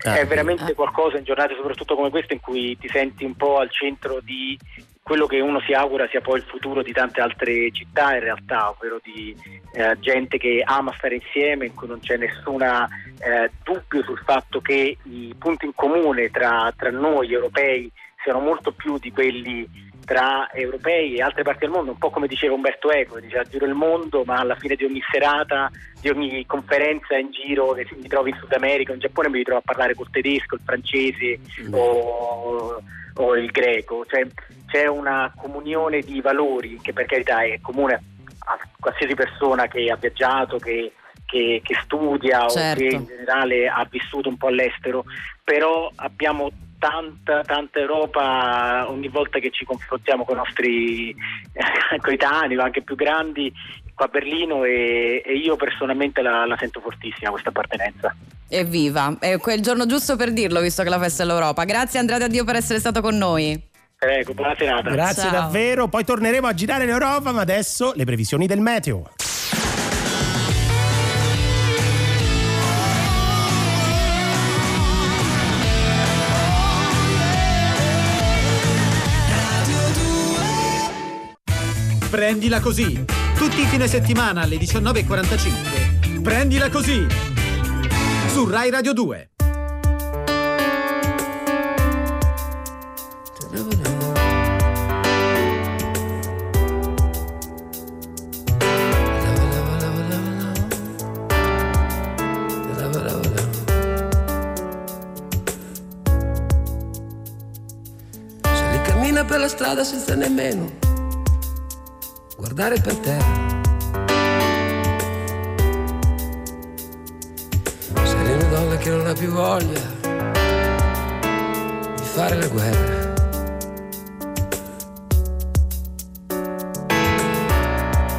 Ah, è veramente eh. qualcosa in giornate soprattutto come queste in cui ti senti un po' al centro di quello che uno si augura sia poi il futuro di tante altre città in realtà, ovvero di eh, gente che ama stare insieme, in cui non c'è nessuna eh, dubbio sul fatto che i punti in comune tra, tra noi europei siano molto più di quelli tra europei e altre parti del mondo, un po' come diceva Umberto Eco, diceva giro il mondo, ma alla fine di ogni serata, di ogni conferenza in giro che mi trovi in Sud America, in Giappone mi ritrovo a parlare col tedesco, il francese o, o il greco, cioè c'è una comunione di valori che per carità è comune a qualsiasi persona che ha viaggiato, che, che- che studia Certo. o che in generale ha vissuto un po' all'estero, però abbiamo tanta, tanta Europa ogni volta che ci confrontiamo con i nostri eh, coetanei o anche più grandi qua a Berlino e, e io personalmente la, la sento fortissima questa appartenenza. Evviva, è quel giorno giusto per dirlo, visto che è la festa dell'Europa. Grazie Andrea da Dio per essere stato con noi. Prego, buona serata. Grazie Ciao. davvero, poi torneremo a girare l'Europa, ma adesso le previsioni del meteo. Prendila così. Tutti i fine settimana alle 19.45. Prendila così. Su Rai Radio 2. strada senza nemmeno guardare per terra. Sei una donna che non ha più voglia di fare la guerra.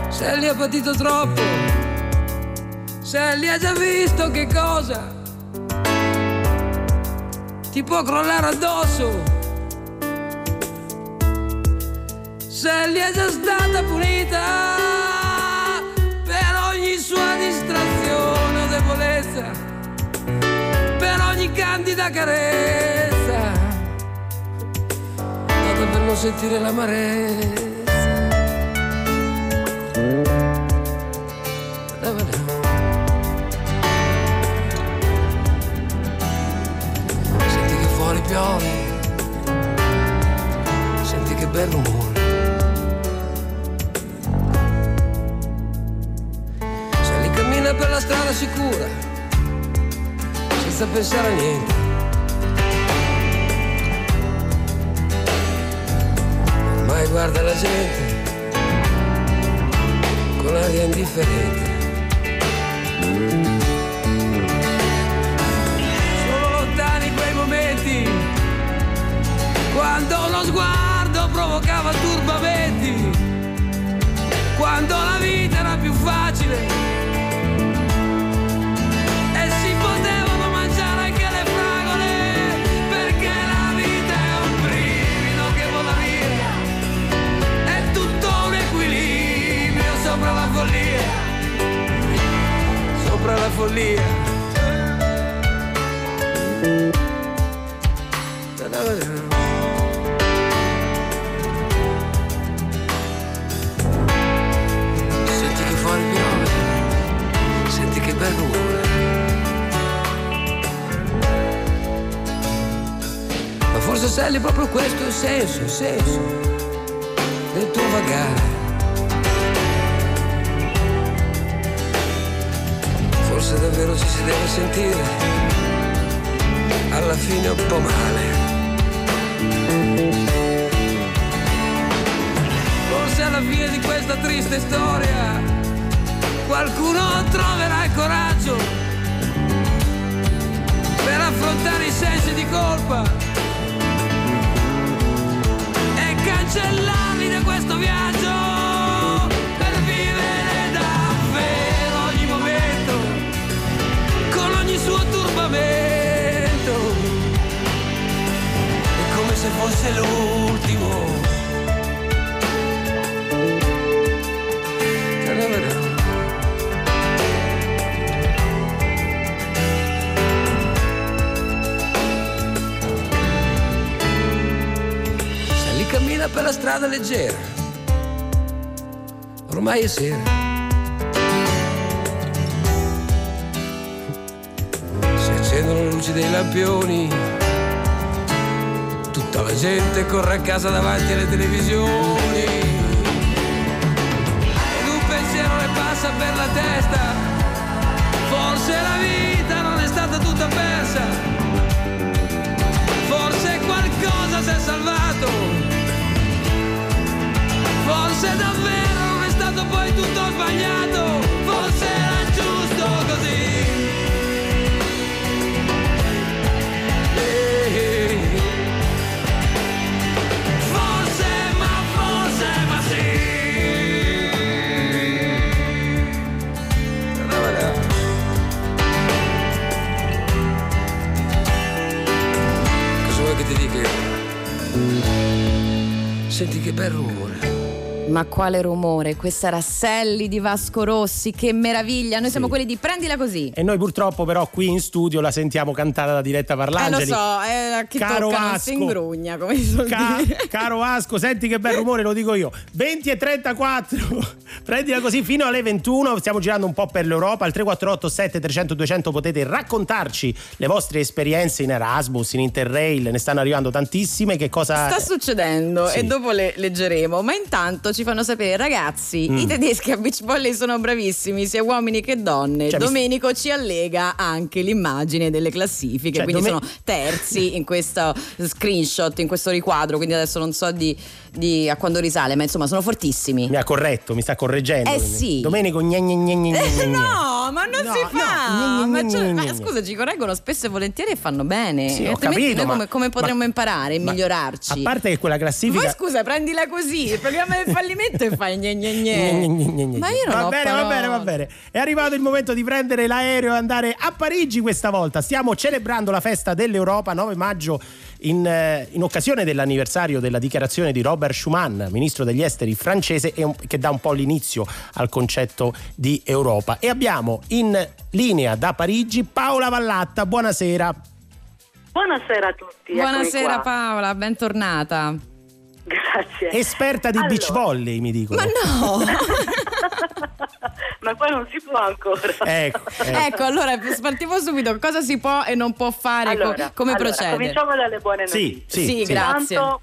Sally ha patito troppo, Sally ha già visto che cosa ti può crollare addosso. Sally è già stata punita per ogni sua distrazione o debolezza, per ogni candida carezza, nata per non sentire l'amarezza. Senti che fuori piove, senti che bel rumore. La strada sicura, senza pensare a niente. Ormai guarda la gente con aria indifferente. Sono lontani quei momenti quando lo sguardo provocava turbamenti, quando la vita era più facile questo è il senso, leggera. Ormai è sera. Si accendono le luci dei lampioni. Tutta la gente corre a casa davanti alle televisioni. Ed un pensiero le passa per la testa. Forse la vita non è stata tutta persa. Forse qualcosa si è salvato. Forse davvero non è stato poi tutto sbagliato. Forse era giusto così. Ma quale rumore? Questa era Sally di Vasco Rossi, che meraviglia! Noi siamo quelli di prendila così. E noi purtroppo però qui in studio la sentiamo cantata da Diletta Eh lo Parlangeli. so, eh, chi Caro tocca si ingrugna, come si Ca- caro Vasco, senti che bel rumore, lo dico io. 20 e 34. Prendila così fino alle 21. Stiamo girando un po' per l'Europa. Al 348 7300 200 potete raccontarci le vostre esperienze in Erasmus, in Interrail. Ne stanno arrivando tantissime. Che cosa Sta succedendo Sì. e dopo le leggeremo, ma intanto ci fanno sapere, ragazzi, Mm. i tedeschi a beach volley sono bravissimi, sia uomini che donne. Cioè, Domenico ci allega anche l'immagine delle classifiche, Cioè, quindi Dome- sono terzi in questo screenshot, in questo riquadro, quindi adesso non so di, di a quando risale, ma insomma sono fortissimi. Mi ha corretto, mi sta correggendo. Eh sì. Domenico gne gne gne gne gne gne. No, ma non No, si no, fa. gne, gne, ma, gne, cioè- gne, ma gne. scusa, ci correggono spesso e volentieri e fanno bene. Sì, ho capito, ma- come, come potremmo ma- imparare e ma- migliorarci? A parte che quella classifica Voi scusa, prendila così, il programma del fallimento e fai gne gne gne. Gne, gne, gne, gne. Ma io non va ho bene, va bene, va parole. bene. È arrivato il momento di prendere l'aereo e andare a Parigi questa volta. Stiamo celebrando la festa dell'Europa 9 maggio in, eh, in occasione dell'anniversario della dichiarazione di Robert Schuman, ministro degli esteri francese, e che dà un po' l'inizio al concetto di Europa. E abbiamo in linea da Parigi Paola Vallatta. Buonasera. Buonasera a tutti. Buonasera qua. Paola, bentornata. Grazie. Esperta di Allora, beach volley, mi dicono. Ma no! Ma qua non si può ancora. Ecco, ecco. ecco, allora partiamo subito. Cosa si può e non può fare? co- Allora, come allora, procede? Cominciamo dalle buone Sì, notizie. sì, Sì, sì. grazie. Intanto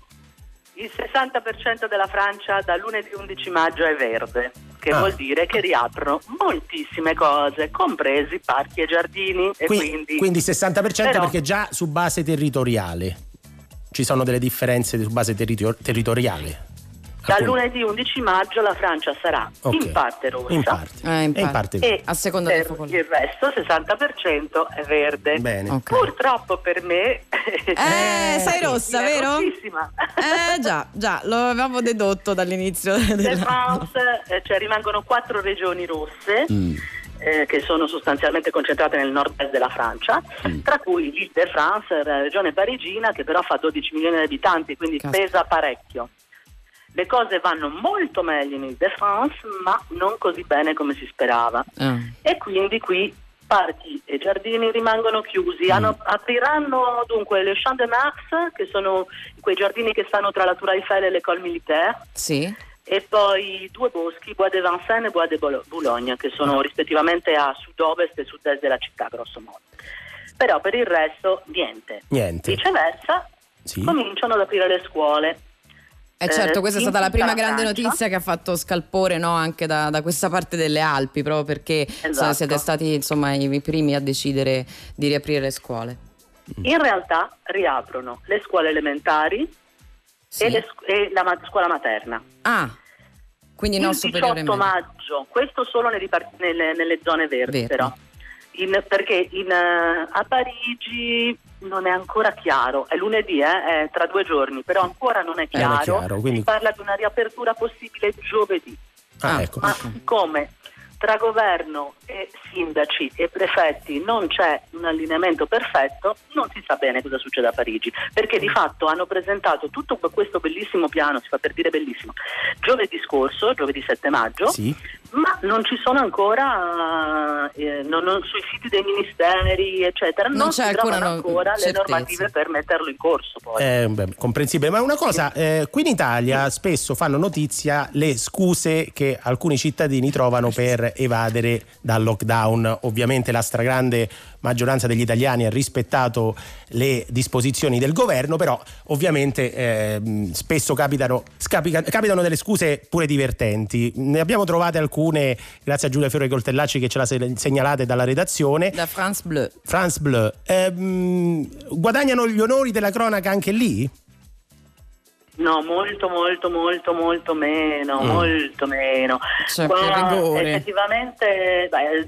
il 60% della Francia da lunedì 11 maggio è verde, che Ah. vuol dire che riaprono moltissime cose, compresi parchi e giardini e Qui- quindi, quindi 60% Però- perché già su base territoriale ci sono delle differenze su base territor- territoriale. da Alcune- lunedì 11 maggio la Francia sarà Ok. in parte rossa. In parte. Eh, in E in parte. parte E A seconda del per focolare. il resto 60% è verde. Bene. Ok. Purtroppo per me Eh, sei rossa, è vero? rossissima. Eh già, già, lo avevamo dedotto dall'inizio della... France, eh, cioè rimangono quattro regioni rosse. Mm. Eh, che sono sostanzialmente concentrate nel nord-est della Francia, Mm. tra cui l'Île-de-France, la regione parigina, che però fa 12 milioni di abitanti, quindi Caspita. pesa parecchio. Le cose vanno molto meglio in Île-de-France, ma non così bene come si sperava. Ah. E quindi qui parchi e giardini rimangono chiusi. Hanno- apriranno dunque le Champs de Mars, che sono quei giardini che stanno tra la Tour Eiffel e l'École Militaire, Sì? E poi due boschi, Bois de Vincennes e Bois de Boulogne, che sono rispettivamente a sud-ovest e sud-est della città, grosso modo. Però per il resto niente. Niente. Viceversa, Sì. cominciano ad aprire le scuole. Eh certo, Eh, questa è stata la prima grande notizia che ha fatto scalpore no, anche da, da questa parte delle Alpi, proprio perché Esatto. siete stati insomma i, i primi a decidere di riaprire le scuole. In realtà riaprono le scuole elementari Sì. e, le e la scuola materna. Ah, quindi non il superiore 18 medio. maggio, questo solo ripar- nelle, nelle zone verdi Verdi. però, In- perché in, eh, a Parigi non è ancora chiaro, è lunedì, eh, è tra due giorni, però ancora non è Eh, non è chiaro, chiaro, quindi- si parla di una riapertura possibile giovedì, Ah, ecco. ma siccome tra governo e sindaci e prefetti non c'è un allineamento perfetto, non si sa bene cosa succede a Parigi, perché di fatto hanno presentato tutto questo bellissimo piano, si fa per dire bellissimo, giovedì scorso, giovedì 7 maggio, Sì. Ma non ci sono ancora eh, non- non- sui siti dei ministeri, eccetera, Non non, c'è trovano no- ancora le normative per metterlo in corso poi. Eh, beh, comprensibile, ma una cosa, eh, qui in Italia spesso fanno notizia le scuse che alcuni cittadini trovano per evadere dal lockdown. Ovviamente la stragrande maggioranza degli italiani ha rispettato le disposizioni del governo, però ovviamente ehm, spesso capitano, scapica- capitano delle scuse pure divertenti. Ne abbiamo trovate alcune grazie a Giulia Fiore Coltellacci che ce l'ha se- segnalate dalla redazione. Da France Bleu. France Bleu, ehm, guadagnano gli onori della cronaca anche lì? No, molto, molto, molto, molto meno, Mm. molto meno. C'è più Qua, rigore. effettivamente, beh,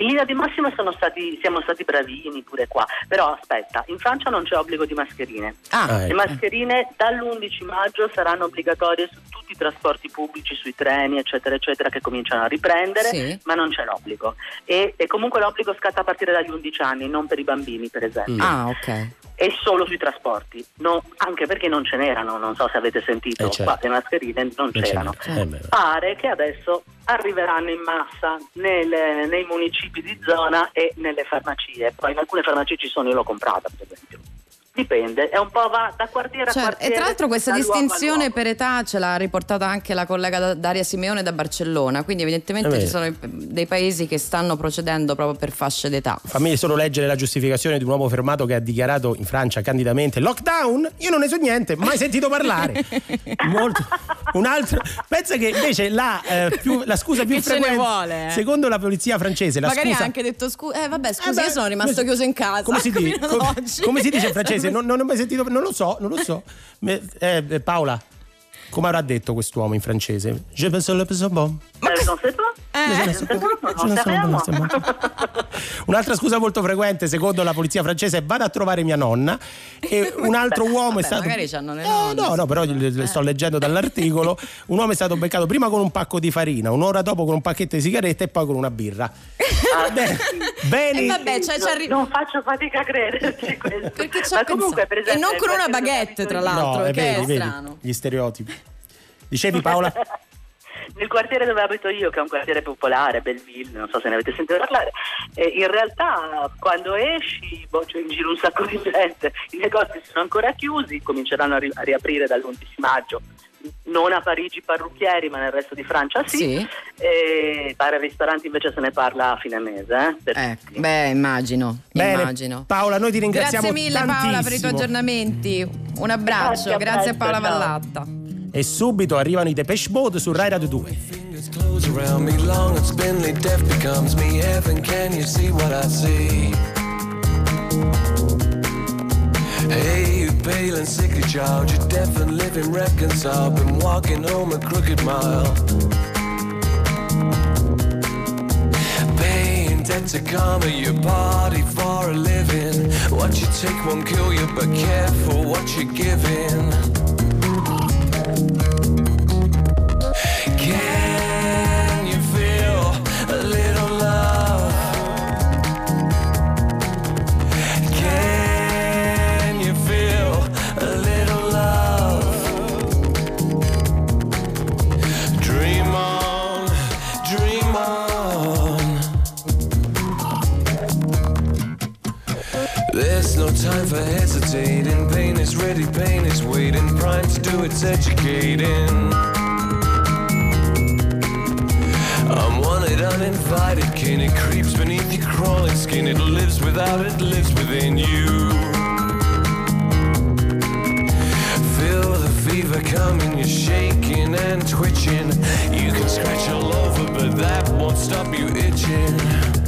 in linea di massima sono stati, siamo stati bravini pure qua, però aspetta, in Francia non c'è obbligo di mascherine. Ah, Le ecco. mascherine dall'11 maggio saranno obbligatorie su tutti i trasporti pubblici, sui treni, eccetera, eccetera, che cominciano a riprendere, Sì. ma non c'è l'obbligo. E, e comunque l'obbligo scatta a partire dagli 11 anni, non per i bambini, per esempio. ah, ok. E solo sui trasporti, no, anche perché non ce n'erano, non so se avete sentito, Eh, certo. qua le mascherine non, Non c'erano. c'erano. Eh, Pare che adesso arriveranno in massa nelle- nei municipi di zona e nelle farmacie. Poi in alcune farmacie ci sono, io l'ho comprata per esempio. Dipende, è un po' va da quartiere a Certo, quartiere. e tra l'altro questa a distinzione per età ce l'ha riportata anche la collega da- Daria Simeone da Barcellona, quindi evidentemente Eh ci sono dei paesi che stanno procedendo proprio per fasce d'età. Fammi solo leggere la giustificazione di un uomo fermato che ha dichiarato in Francia candidamente lockdown? Io non ne so niente, mai sentito parlare. Molto- un altro pensa che invece la, eh, più- la scusa più Che frequente vuole, eh? secondo la polizia francese la Magari scusa ha anche detto scusa, eh vabbè scusa Eh beh, io sono rimasto chiuso in casa. come si, dice, come, come si dice in francese? Non, non ho mai sentito, non lo so, non lo so. Eh, Paola, come avrà detto quest'uomo in francese? Je pense le pense bon. Eh, non sais pas? Eh, Je non pas, sappiamo. Un'altra scusa molto frequente, secondo la polizia francese, è vado a trovare mia nonna. E un altro uomo Vabbè, è stato. magari c'hanno le Eh, nonne. no, no, però le- le sto leggendo dall'articolo. Un uomo è stato beccato prima con un pacco di farina, un'ora dopo con un pacchetto di sigarette e poi con una birra. Bene, bene. Eh, vabbè, cioè, ci arri- Non faccio fatica a crederci questo. Perché comunque, per pensato. E esempio, non con una baguette, tra l'altro, eh, che vedi, è vedi, strano. gli stereotipi. Dicevi Paola? Nel quartiere dove abito io, che è un quartiere popolare, Belleville, non so se ne avete sentito parlare, eh, in realtà quando esci boh, c'è in giro un sacco di gente, i negozi sono ancora chiusi, cominceranno a, ri- a riaprire dall'11 maggio. Non a Parigi parrucchieri, ma nel resto di Francia sì. Sì. E bar e ristoranti invece se ne parla a fine mese. Eh, tutti. beh, immagino, Bene, immagino. Paola, noi ti ringraziamo Grazie mille Paola per i tuoi tantissimo. aggiornamenti. Un abbraccio, Grazie, a grazie a presto, Paola ciao. Vallatta. E subito arrivano i Depeche Mode su Rai Radio 2. Around me, long and spindly, death becomes me. Heaven, can you see what I see? Hey, you pale and sickly child, you're deaf and living reconciled. Been walking home a crooked mile. Debt to karma, your body for a living. What you take won't kill you, but careful what you're giving. Is pain is waiting. Prime to do its educating. I'm wanted, uninvited, kin. It creeps beneath your crawling skin. It lives without, it lives within you. Feel the fever coming, you're shaking and twitching. You can scratch all over, but that won't stop you itching.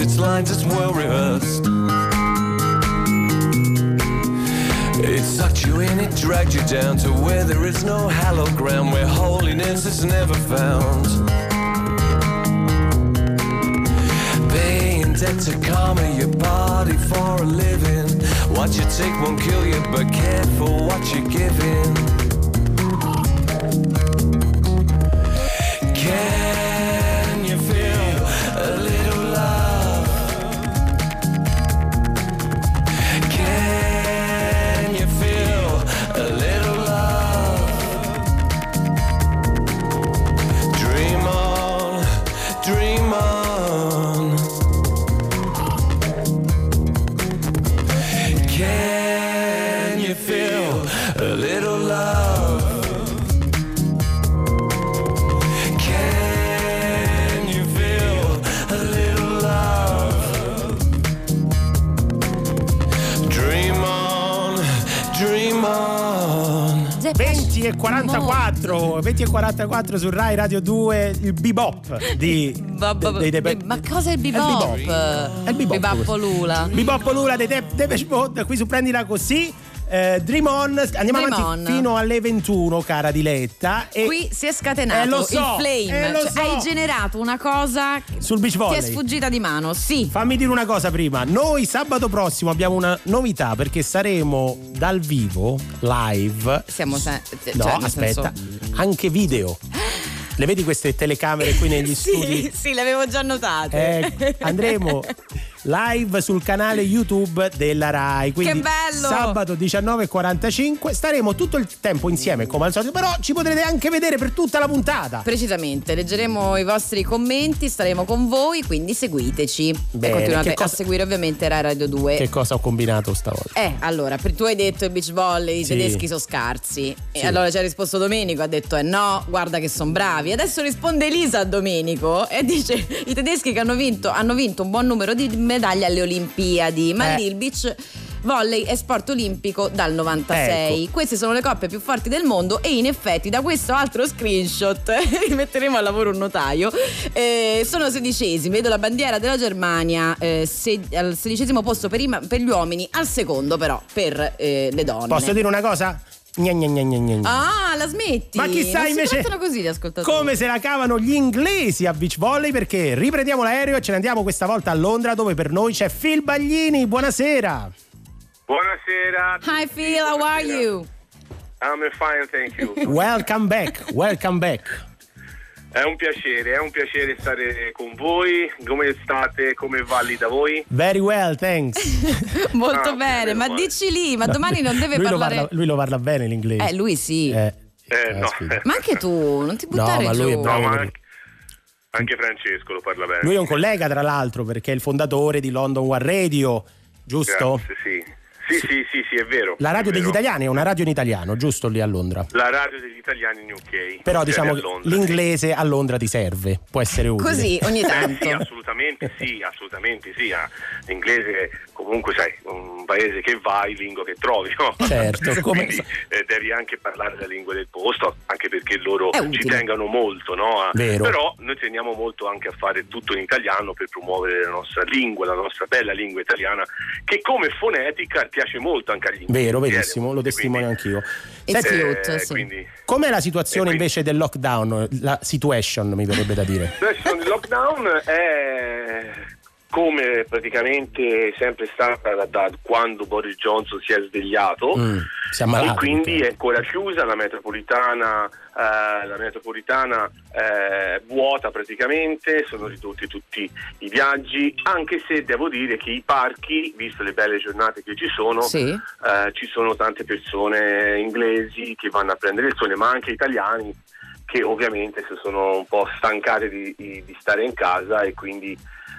Its lines, it's well rehearsed. It sucked you in, it dragged you down to where there is no hallowed ground, where holiness is never found. Paying debt to karma, your body for a living. What you take won't kill you, but careful what you're giving. E 44, 20 e 44 su Rai Radio 2, il bebop di Vabbè, dei Depe- ma cosa è il bebop? È il bebop. È il bebop. Lula. Bebop Lula dei Dep- Depeche Mode, qui su Prendila Così. Eh, Dream On, andiamo Dream avanti On. fino alle 21, cara Diletta. E Qui si è scatenato Eh, lo so, il flame, eh, cioè, so. hai generato una cosa sul beach ti volley. è sfuggita di mano, sì. Fammi dire una cosa prima. Noi sabato prossimo abbiamo una novità perché saremo dal vivo, live. Siamo se- cioè, No, aspetta, senso- anche video. Le vedi queste telecamere qui negli studi? Sì, sì, le avevo già notate. Eh, andremo live sul canale YouTube della Rai. Quindi Che bello! Sabato 19.45 staremo tutto il tempo insieme come al solito, però ci potrete anche vedere per tutta la puntata. Precisamente, leggeremo i vostri commenti, staremo con voi, quindi seguiteci. Bene, e continuate cosa- a seguire ovviamente Rai Radio 2. Che cosa ho combinato stavolta? Eh, allora, tu hai detto il beach volley, i Sì. tedeschi sono scarsi. Sì. E allora ci ha risposto Domenico, ha detto eh no, guarda che sono bravi. Adesso risponde Elisa a Domenico e dice i tedeschi che hanno vinto, hanno vinto un buon numero di medaglie alle Olimpiadi, ma Eh. lì il beach volley è sport olimpico dal 96. Ecco. Queste sono le coppe più forti del mondo e in effetti da questo altro screenshot rimetteremo al lavoro un notaio. eh, sono sedicesimi, vedo la bandiera della Germania eh, se- al sedicesimo posto per, i- per gli uomini, al secondo però per eh, le donne. Posso dire una cosa? Gna gna gna gna. Ah, la smetti? Ma chissà non invece così gli ascoltatori. Come se la cavano gli inglesi a beach volley perché riprendiamo l'aereo e ce ne andiamo questa volta a Londra dove per noi c'è Phil Baglini. Buonasera. Buonasera. Hi Phil, how are you? I'm fine, thank you. Welcome back. Welcome back. È un piacere, è un piacere stare con voi. Come state? Come va lì da voi? Very well, thanks. Molto Ah, bene, ma dici lì, ma domani non deve lui parlare... Lo parla, lui lo parla bene l'inglese. Eh, lui sì. Eh, Eh, no. caspita. Ma anche tu, non ti No, buttare ma lui è giù. bravo. No, ma anche, anche Francesco lo parla bene. Lui è un collega, tra l'altro, perché è il fondatore di London One Radio, giusto? Grazie, sì. Sì, sì, sì, sì, è vero. La radio è degli vero. italiani è una radio in italiano, giusto lì a Londra? La radio degli italiani in UK. Però Sede diciamo che l'inglese a Londra ti serve, può essere utile. Così, ogni sì. Eh, tanto. sì, assolutamente sì, assolutamente sì. Ah, L'inglese comunque sai, un paese che vai, lingua che trovi, no? Certo, come- Quindi eh, devi anche parlare la lingua del posto, anche perché loro ci tengano molto, no? Vero. Però noi teniamo molto anche a fare tutto in italiano per promuovere la nostra lingua, la nostra bella lingua italiana, che come fonetica piace molto anche agli Vero, verissimo, lo testimonio anch'io. It's Senti, cute, eh, sì. quindi com'è la situazione quindi- invece del lockdown, la situation mi verrebbe da dire? Adesso il lockdown è come praticamente è sempre stata da, da quando Boris Johnson si è svegliato Mm, si è ammalato. e quindi è ancora chiusa la metropolitana eh, la metropolitana è vuota praticamente sono ridotti tutti i viaggi anche se devo dire che i parchi visto le belle giornate che ci sono Sì. eh, ci sono tante persone inglesi che vanno a prendere il sole ma anche italiani che ovviamente si sono un po' stancate di, di- di stare in casa e quindi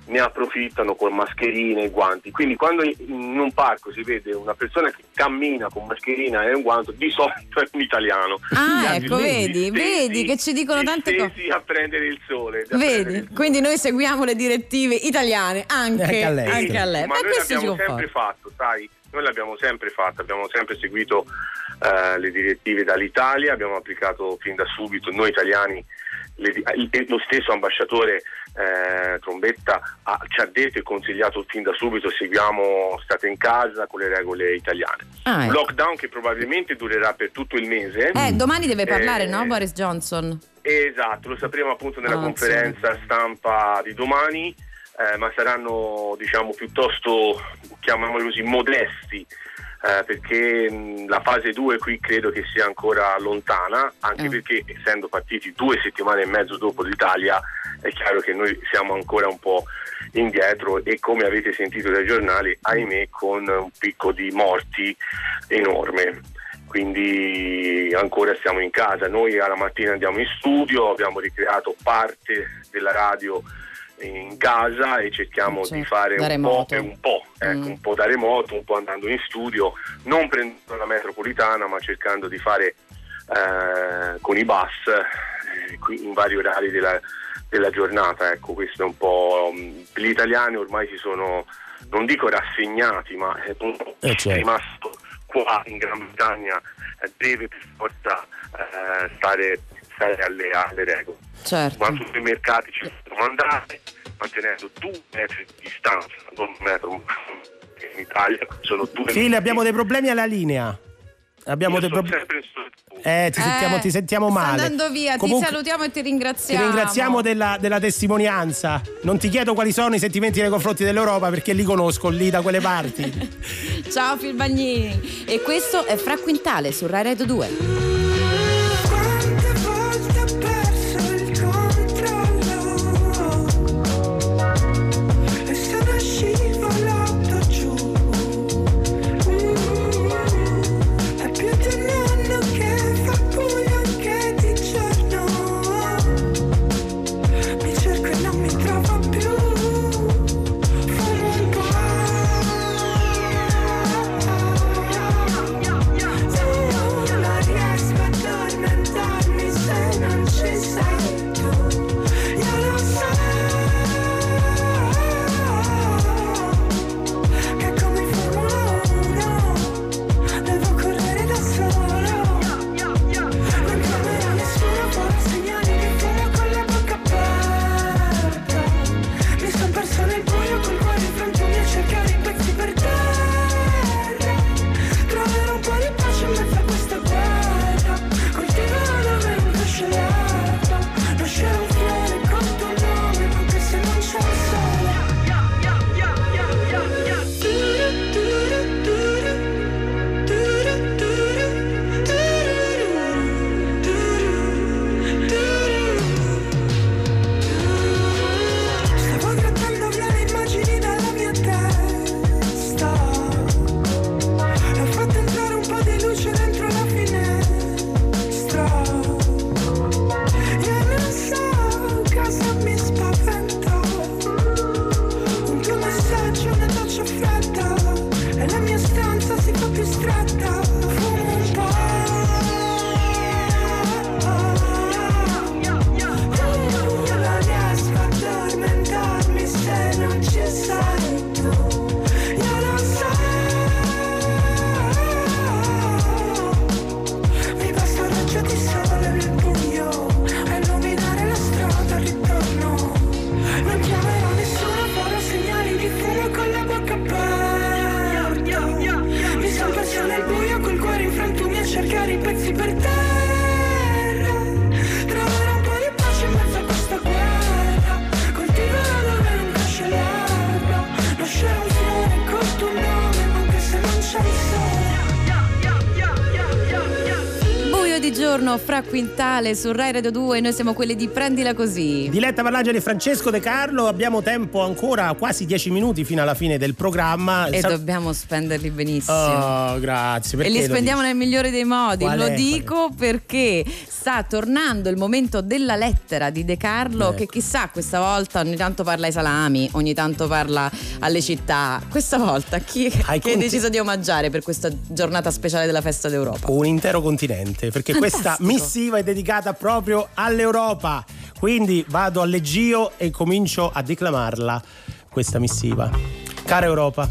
ne approfittano con mascherine e guanti. Quindi quando in un parco si vede una persona che cammina con mascherina e un guanto, di solito è un italiano. Ah, ecco, vedi, stessi- vedi che ci dicono tante cose. a prendere il sole. a prendere il Vedi? sole. Quindi noi seguiamo le direttive italiane anche, Anche all'estero. anche all'estero. Ma Ma noi questo l'abbiamo sempre fatto, sai, noi l'abbiamo sempre fatto, abbiamo sempre seguito eh, le direttive dall'Italia, abbiamo applicato fin da subito, noi italiani, le lo stesso ambasciatore eh, Trombetta ha- ci ha detto e consigliato fin da subito, seguiamo, state in casa con le regole italiane. Ah, ecco. lockdown che probabilmente durerà per tutto il mese. Eh, domani deve parlare, Eh, no, Boris Johnson? Esatto, lo sapremo appunto nella Ah, conferenza stampa di domani, eh, ma saranno diciamo piuttosto, chiamiamoli così, modesti, eh, perché mh, la fase 2 qui credo che sia ancora lontana, anche Eh. perché essendo partiti due settimane e mezzo dopo l'Italia, è chiaro che noi siamo ancora un po' indietro e come avete sentito dai giornali, ahimè, con un picco di morti enorme quindi ancora siamo in casa. Noi alla mattina andiamo in studio, abbiamo ricreato parte della radio in casa e cerchiamo Certo, di fare da un po' e un po', ecco, Mm. un po' da remoto, un po' andando in studio, non prendendo la metropolitana ma cercando di fare eh, con i bus eh, qui in vari orari della, della giornata. Ecco, questo è un po'. mh, Gli italiani ormai si sono, non dico rassegnati, ma è, Eh, certo. è rimasto qua in Gran Bretagna eh, deve per forza eh, stare, stare alle, alle regole. Certo. Ma sui mercati ci possono andare mantenendo due metri di distanza, non un metro in Italia sono due Fili, abbiamo dei problemi alla linea. Abbiamo Io dei problemi. Eh, ti sentiamo, Eh, ti sentiamo male. andando via, Comunque- ti salutiamo e ti Ti ringraziamo. ringraziamo della, della testimonianza. Non ti chiedo quali sono i sentimenti nei confronti dell'Europa perché li conosco lì da quelle parti. Ciao Phil Bagnini. E questo è Fra Quintale su Rai Radio 2. Quintale su Rai Radio 2. Noi siamo quelli di Prendila Così. Diletta Parlangeli e Francesco De Carlo, abbiamo tempo ancora quasi 10 minuti fino alla fine del programma. E Sa- dobbiamo spenderli benissimo. Oh, grazie. E perché li spendiamo nel migliore dei modi. Qual Lo è? dico perché sta tornando il momento della lettera di De Carlo, Ecco. che chissà questa volta ogni tanto parla ai salami, ogni tanto parla alle città. Questa volta chi, hai conti- deciso di omaggiare per questa giornata speciale della festa d'Europa? un intero continente, perché questa Fantastico. Missiva è dedicata proprio all'Europa. Quindi vado al leggio e comincio a declamarla questa missiva. Cara Europa,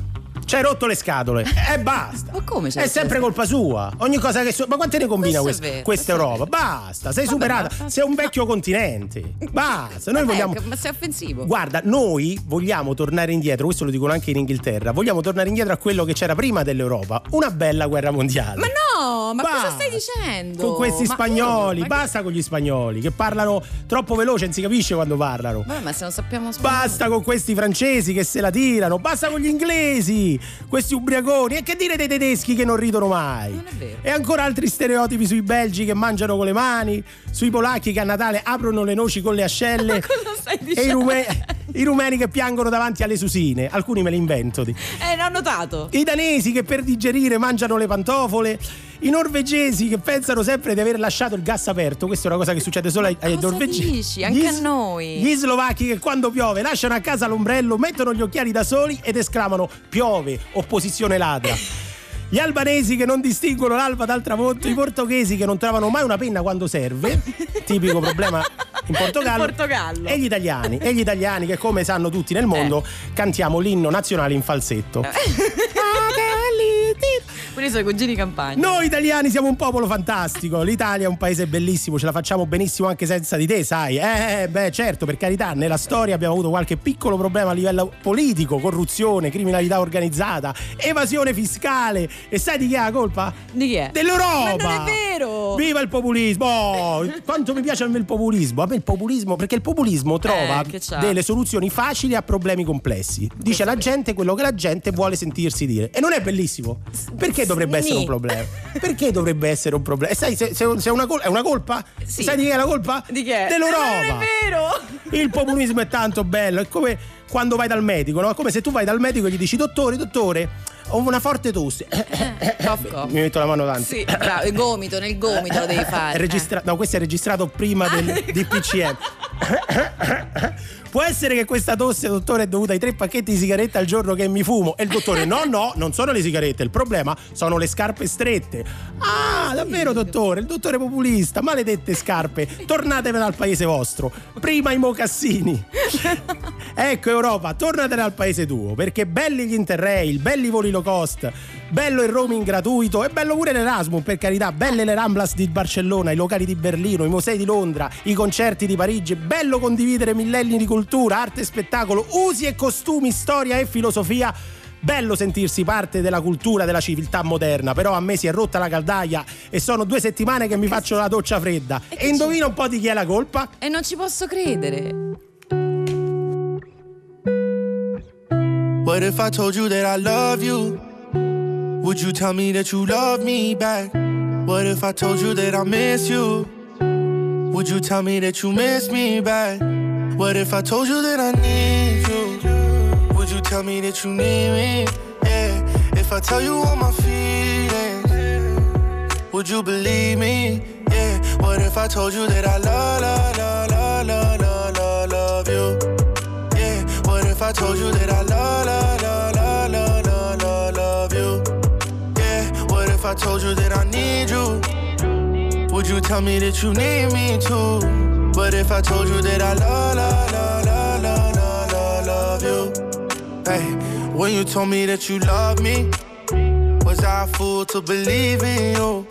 ci hai rotto le scatole e basta. Ma come È sempre colpa sua. Ogni cosa che. su- Ma quante ne combina Questo questa, vero, questa questo Europa? Basta, sei Vabbè, superata. ma- Sei un vecchio continente. Basta. Noi Vabbè, vogliamo. Ma sei offensivo. Guarda, noi vogliamo tornare indietro, questo lo dicono anche in Inghilterra, vogliamo tornare indietro a quello che c'era prima dell'Europa, una bella guerra mondiale. Ma no, ma cosa Basta. stai dicendo? Con questi Ma- spagnoli, ma che- basta con gli spagnoli che parlano troppo veloce, non si capisce quando parlano. Vabbè, ma se non sappiamo spagnolo. Basta con questi francesi che se la tirano, basta con gli inglesi, questi ubriaconi e che dire dei tedeschi che non ridono mai. Non è vero. E ancora altri stereotipi sui belgi che mangiano con le mani, sui polacchi che a Natale aprono le noci con le ascelle e i, dicendo? rume- i rumeni che piangono davanti alle susine. Alcuni me li invento. di- Eh, l'ho notato. I danesi che per digerire mangiano le pantofole. I norvegesi che pensano sempre di aver lasciato il gas aperto. Questa è una cosa che succede solo ai, norvegesi. dici? Anche Gli a noi. Gli slovacchi che quando piove lasciano a casa l'ombrello, mettono gli occhiali da soli ed esclamano piove, opposizione ladra. Gli albanesi che non distinguono l'alba dal tramonto, i portoghesi che non trovano mai una penna quando serve, tipico problema in Portogallo, Portogallo. e gli italiani, e gli italiani che come sanno tutti nel mondo cantiamo l'inno nazionale in falsetto. Pure i suoi cugini campagni. Noi italiani siamo un popolo fantastico. L'Italia è un paese bellissimo, ce la facciamo benissimo anche senza di te, sai. Eh, beh, certo, per carità, nella storia abbiamo avuto qualche piccolo problema a livello politico, corruzione, criminalità organizzata, evasione fiscale. E sai di chi ha la colpa? Di chi è? Dell'Europa! Ma non è vero! Viva il populismo! Oh, quanto mi piace a me il populismo? A me il populismo, perché il populismo trova Eh, delle soluzioni facili a problemi complessi. Dice alla gente quello che la gente vuole sentirsi dire. E non è bellissimo? Perché dovrebbe essere un problema? Perché dovrebbe essere un problema? E sai, se, se- se è, una col- è una colpa? Sì. Sai di chi è la colpa? Di chi è? Dell'Europa! Non è vero! Il populismo è tanto bello, è come quando vai dal medico, no? È come se tu vai dal medico e gli dici dottore, dottore, ho una forte tosse. Mi metto la mano davanti. Sì, bravo, il gomito, nel gomito lo devi fare. Registra- No, questo è registrato prima del DPCM. Può essere che questa tosse, dottore, è dovuta ai tre pacchetti di sigarette al giorno che mi fumo? E il dottore, no, no, non sono le sigarette, il problema sono le scarpe strette. Ah, davvero, dottore? Il dottore populista, maledette scarpe, tornatevene al paese vostro. Prima i mocassini. Ecco Europa, tornatene al paese tuo, perché belli gli interrail, belli i voli low cost, bello il roaming gratuito e bello pure l'Erasmus, per carità, belle le Ramblas di Barcellona, i locali di Berlino, i musei di Londra, i concerti di Parigi, bello condividere millenni di cultura, arte e spettacolo, usi e costumi, storia e filosofia. Bello sentirsi parte della cultura della civiltà moderna, però a me si è rotta la caldaia e sono due settimane che mi faccio la doccia fredda. E indovina un po' di chi è la colpa? E non ci posso credere. What if I told you that I love you? Would you tell me that you love me back? What if I told you that I miss you? Would you tell me that you miss me back? What if I told you that I need you? Would you tell me that you need me? Yeah. If I tell you all my feelings, would you believe me? Yeah. What if I told you that I love, love, love, love, love, love, love, you? Yeah. What if I told you that I love, love, I told you that I need you? Would you tell me that you need me too? But if I told you that I love, love, love, love, love, love, love, you? Hey, when you told me that you love me, was I a fool to believe in you?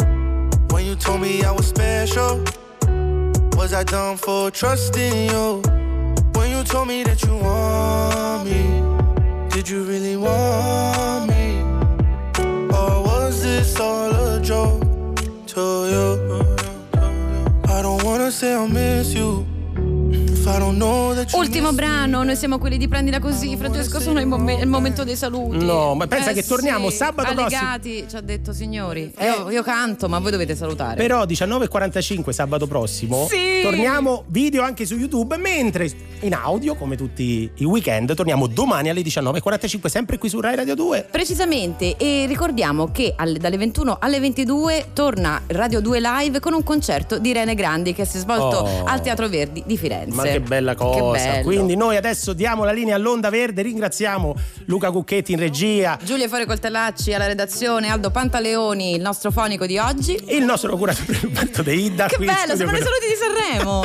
When you told me I was special, was I dumb for trusting you? When you told me that you want me, did you really want say I miss you Ultimo brano, noi siamo quelli di prendila così. Francesco, sono il, momen- il momento dei saluti. No, ma pensa Eh che torniamo sì, sabato prossimo. Allegati, ci ha detto signori. Io, io canto, ma voi dovete salutare. Però 19.45 sabato prossimo Sì. torniamo video anche su YouTube, mentre in audio, come tutti i weekend, torniamo domani alle 19.45 sempre qui su Rai Radio 2. Precisamente, e ricordiamo che alle- dalle 21 alle 22 torna Radio 2 Live con un concerto di Irene Grandi che si è svolto Oh. al Teatro Verdi di Firenze. Che bella cosa! Che. Quindi noi adesso diamo la linea all'Onda Verde, ringraziamo Luca Cucchetti in regia, Giulia Fuori Coltellacci alla redazione, Aldo Pantaleoni, il nostro fonico di oggi. il nostro curatore Roberto De Ida. Che bello, sembrano i saluti di Sanremo.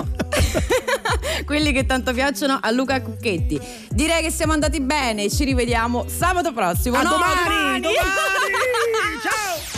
Quelli che tanto piacciono a Luca Cucchetti. Direi che siamo andati bene, ci rivediamo sabato prossimo. A No, domani, domani!